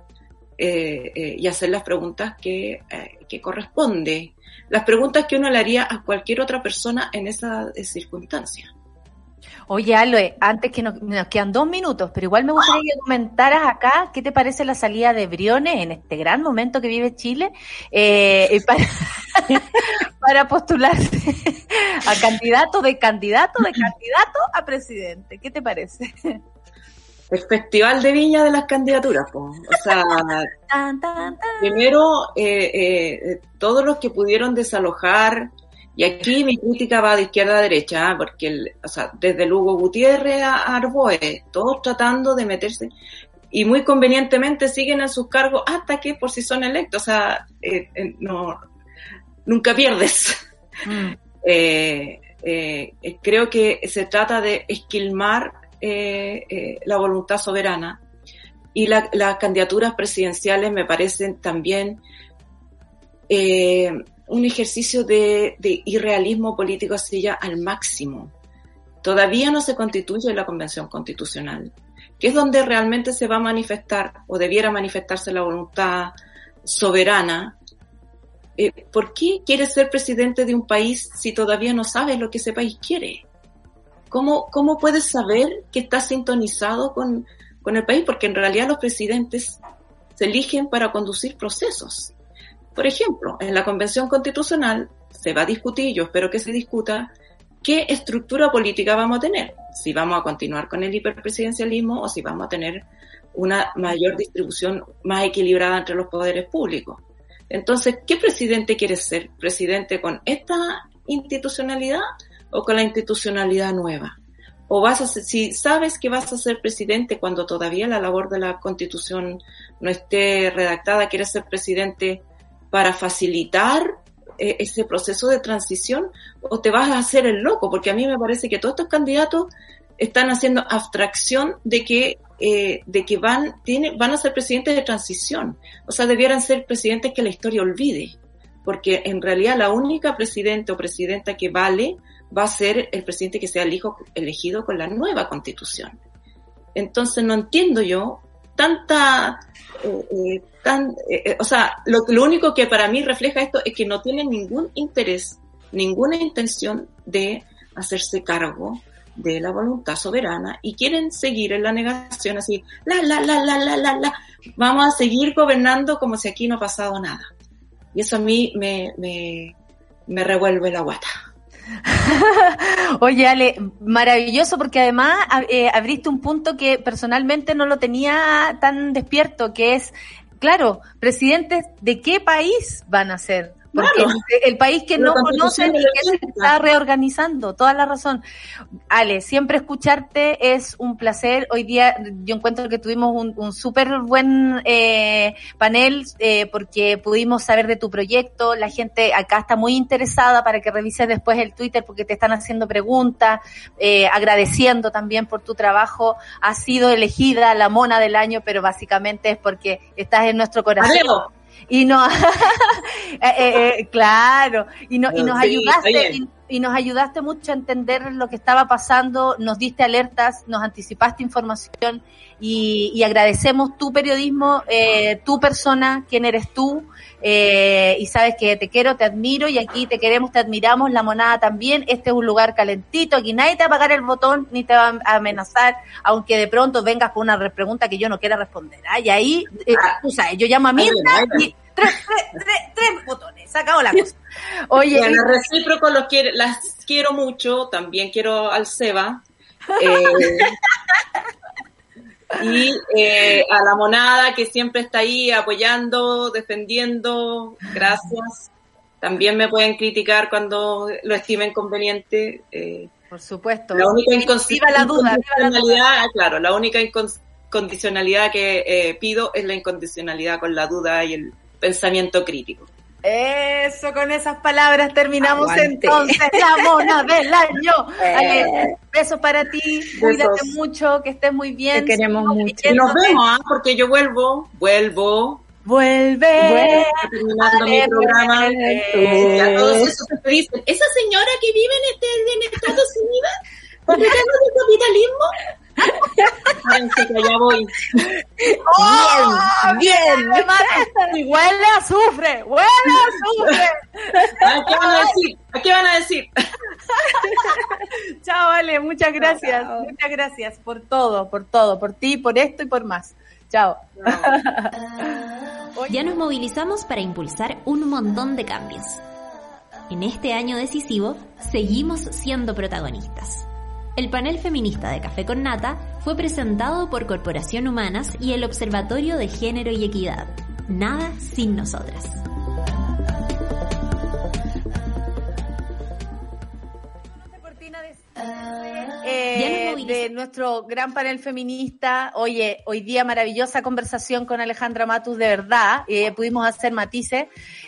y hacer las preguntas que, que corresponde, las preguntas que uno le haría a cualquier otra persona en esa circunstancia. Oye, Aloe, antes que nos, quedan dos minutos, pero igual me gustaría que comentaras acá qué te parece la salida de Briones en este gran momento que vive Chile eh, para, (laughs) para postularse a candidato de candidato de candidato a presidente. ¿Qué te parece? El Festival de Viña de las candidaturas, o sea, (laughs) primero eh, eh, todos los que pudieron desalojar y aquí mi crítica va de izquierda a derecha, ¿ah? porque el, o sea, desde Lugo Gutiérrez a Arboe, todos tratando de meterse y muy convenientemente siguen en sus cargos hasta que por si son electos, o sea, eh, no, nunca pierdes. Mm. (laughs) Creo que se trata de esquilmar la voluntad soberana y las candidaturas presidenciales me parecen también un ejercicio de, irrealismo político así ya al máximo. Todavía no se constituye la Convención Constitucional, que es donde realmente se va a manifestar o debiera manifestarse la voluntad soberana. Eh, ¿Por qué quieres ser presidente de un país si todavía no sabes lo que ese país quiere? ¿Cómo, cómo puedes saber que estás sintonizado con, con el país? Porque en realidad los presidentes se eligen para conducir procesos por ejemplo, en la Convención Constitucional se va a discutir, yo espero que se discuta, qué estructura política vamos a tener, si vamos a continuar con el hiperpresidencialismo o si vamos a tener una mayor distribución más equilibrada entre los poderes públicos. Entonces, ¿qué presidente quieres ser? ¿Presidente con esta institucionalidad o con la institucionalidad nueva? O vas a si sabes que vas a ser presidente cuando todavía la labor de la constitución no esté redactada, quieres ser presidente para facilitar eh, ese proceso de transición o te vas a hacer el loco? Porque a mí me parece que todos estos candidatos están haciendo abstracción de que eh, de que van tiene, van a ser presidentes de transición, o sea, debieran ser presidentes que la historia olvide, porque en realidad la única presidente o presidenta que vale va a ser el presidente que sea el hijo elegido con la nueva constitución. Entonces no entiendo yo tanta, eh, eh, tan, eh, o sea, lo, lo único que para mí refleja esto es que no tienen ningún interés, ninguna intención de hacerse cargo de la voluntad soberana y quieren seguir en la negación así, la, la, la, la, la, la, la, vamos a seguir gobernando como si aquí no ha pasado nada. Y eso a mí me, me, me revuelve la guata. (laughs) (laughs) Oye, Ale, maravilloso porque además eh, abriste un punto que personalmente no lo tenía tan despierto, que es, claro, presidentes de qué país van a ser porque el, país que no conoce y que se está reorganizando, toda la razón. Ale, siempre escucharte es un placer. Hoy día yo encuentro que tuvimos un, un súper buen eh, panel eh, porque pudimos saber de tu proyecto. La gente acá está muy interesada para que revises después el Twitter porque te están haciendo preguntas, eh, agradeciendo también por tu trabajo. Has sido elegida la mona del año, pero básicamente es porque estás en nuestro corazón y no, (laughs) eh, eh, eh, claro, y, no, y nos ayudaste, y nos ayudaste mucho a entender lo que estaba pasando, nos diste alertas, nos anticipaste información y, y agradecemos tu periodismo, eh, tu persona, quién eres tú, eh, y sabes que te quiero, te admiro y aquí te queremos, te admiramos, la monada también, este es un lugar calentito, aquí nadie te va a pagar el botón ni te va a amenazar, aunque de pronto vengas con una pregunta que yo no quiera responder. ¿ah? Y ahí, eh, tú sabes, yo llamo a Mirta y tres, tres, tres, tres botones, sacado la cosa. (laughs) Oye, bueno, recíproco los quiero, las quiero mucho, también quiero al Seba. Eh, y eh, a la monada que siempre está ahí apoyando, defendiendo, gracias. También me pueden criticar cuando lo estimen conveniente. Eh, Por supuesto. La única incondicionalidad, claro, la única incondicionalidad que eh, pido es la incondicionalidad con la duda y el pensamiento crítico. Eso, con esas palabras terminamos entonces la mona del año. (laughs) Eh. besos para ti, cuídate mucho, que estés muy bien. Te queremos mucho. Y nos vemos, ¿ah? porque yo vuelvo, vuelvo. Vuelve. Terminando mi programa. Eh, a todos esos que dicen, esa señora que vive en, este, en Estados Unidos, ¿por qué no del capitalismo? Que allá voy. Oh, bien, bien. huele a azufre, huele a azufre. ¿A qué van a decir? ¿A qué van a decir? Chao, Ale, muchas gracias. Muchas gracias por todo, por todo, por ti, por esto y por más. Chao. Ya nos movilizamos para impulsar un montón de cambios. En este año decisivo, seguimos siendo protagonistas. El panel feminista de Café con Nata fue presentado por Corporación Humanas y el Observatorio de Género y Equidad. Nada sin nosotras. Eh, de nuestro gran panel feminista. Oye, hoy día maravillosa conversación con Alejandra Matus, de verdad. Eh, pudimos hacer matices.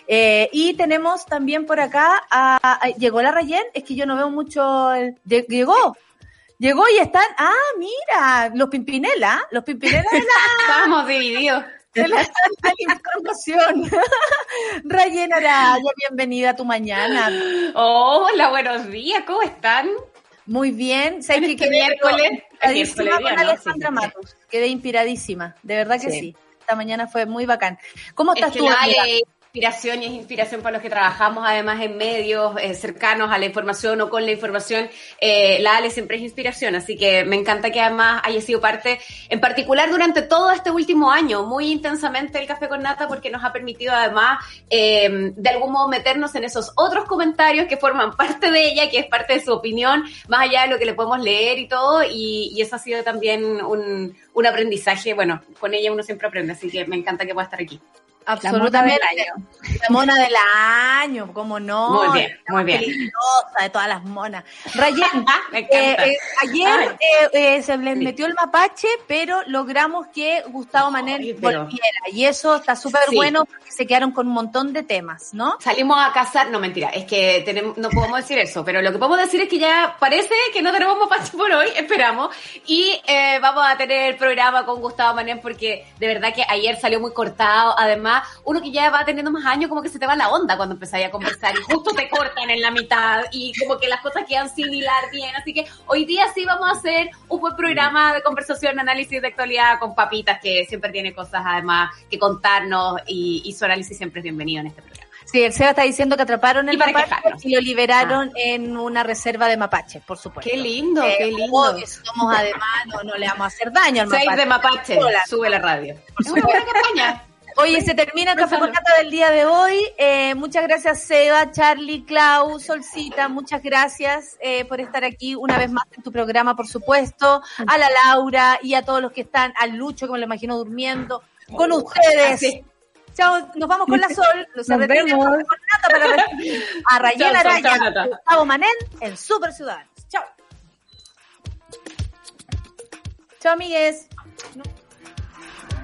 Eh, y tenemos también por acá, a, llegó la Rayen, es que yo no veo mucho. llegó, Llegó y están, ah, mira, los Pimpinela, los Pimpinela de la... (laughs) Estamos divididos. De la información. (laughs) Rayena Araya, bienvenida a tu mañana. Hola, buenos días, ¿cómo están? Muy bien. ¿Sabes este miércoles? Inspiradísima con Alejandra Matos. Quedé inspiradísima, de verdad que sí. Esta mañana fue muy bacán. ¿Cómo estás tú? Inspiración y es inspiración para los que trabajamos además en medios eh, cercanos a la información o con la información. Eh, la Ale siempre es inspiración, así que me encanta que además haya sido parte, en particular durante todo este último año, muy intensamente el Café con Nata porque nos ha permitido además eh, de algún modo meternos en esos otros comentarios que forman parte de ella, que es parte de su opinión, más allá de lo que le podemos leer y todo, y, eso ha sido también un aprendizaje, bueno, con ella uno siempre aprende, así que me encanta que pueda estar aquí. Absolutamente. La mona del año, como no. Muy bien, muy bien. de todas las monas. Rayen, (laughs) eh, eh, ayer eh, se les metió el mapache, pero logramos que Gustavo Manel volviera. Y eso está súper bueno porque se quedaron con un montón de temas, ¿no? Salimos a cazar, no mentira, es que tenemos, no podemos decir eso, pero lo que podemos decir es que ya parece que no tenemos mapache por hoy, (laughs) esperamos. Y vamos a tener el programa con Gustavo Manel porque de verdad que ayer salió muy cortado. Además, uno que ya va teniendo más años, como que se te va la onda cuando empezáis a conversar y justo te cortan en la mitad y como que las cosas quedan sin hilar bien. Así que hoy día sí vamos a hacer un buen programa de conversación, análisis de actualidad con Papitas, que siempre tiene cosas además que contarnos y, su análisis siempre es bienvenido en este programa. Sí, el Seba está diciendo que atraparon el mapache y lo liberaron ah. en una reserva de mapaches, por supuesto. Qué lindo, qué eh, lindo. somos además, no, le vamos a hacer daño al mapache. Seis de mapache, sube la radio. Por supuesto. campaña. Oye, se termina el café con nata del día de hoy. Eh, muchas gracias, Seba, Charlie, Clau, Solcita. Muchas gracias eh, por estar aquí una vez más en tu programa, por supuesto. A la Laura y a todos los que están, al Lucho, que me lo imagino durmiendo. Con ustedes. Chao, nos vamos con la Sol. Nos vemos. Con nata para (laughs) a Rayel Araya, Gustavo Manén en Super Ciudadanos. Chao. Chao, amigues.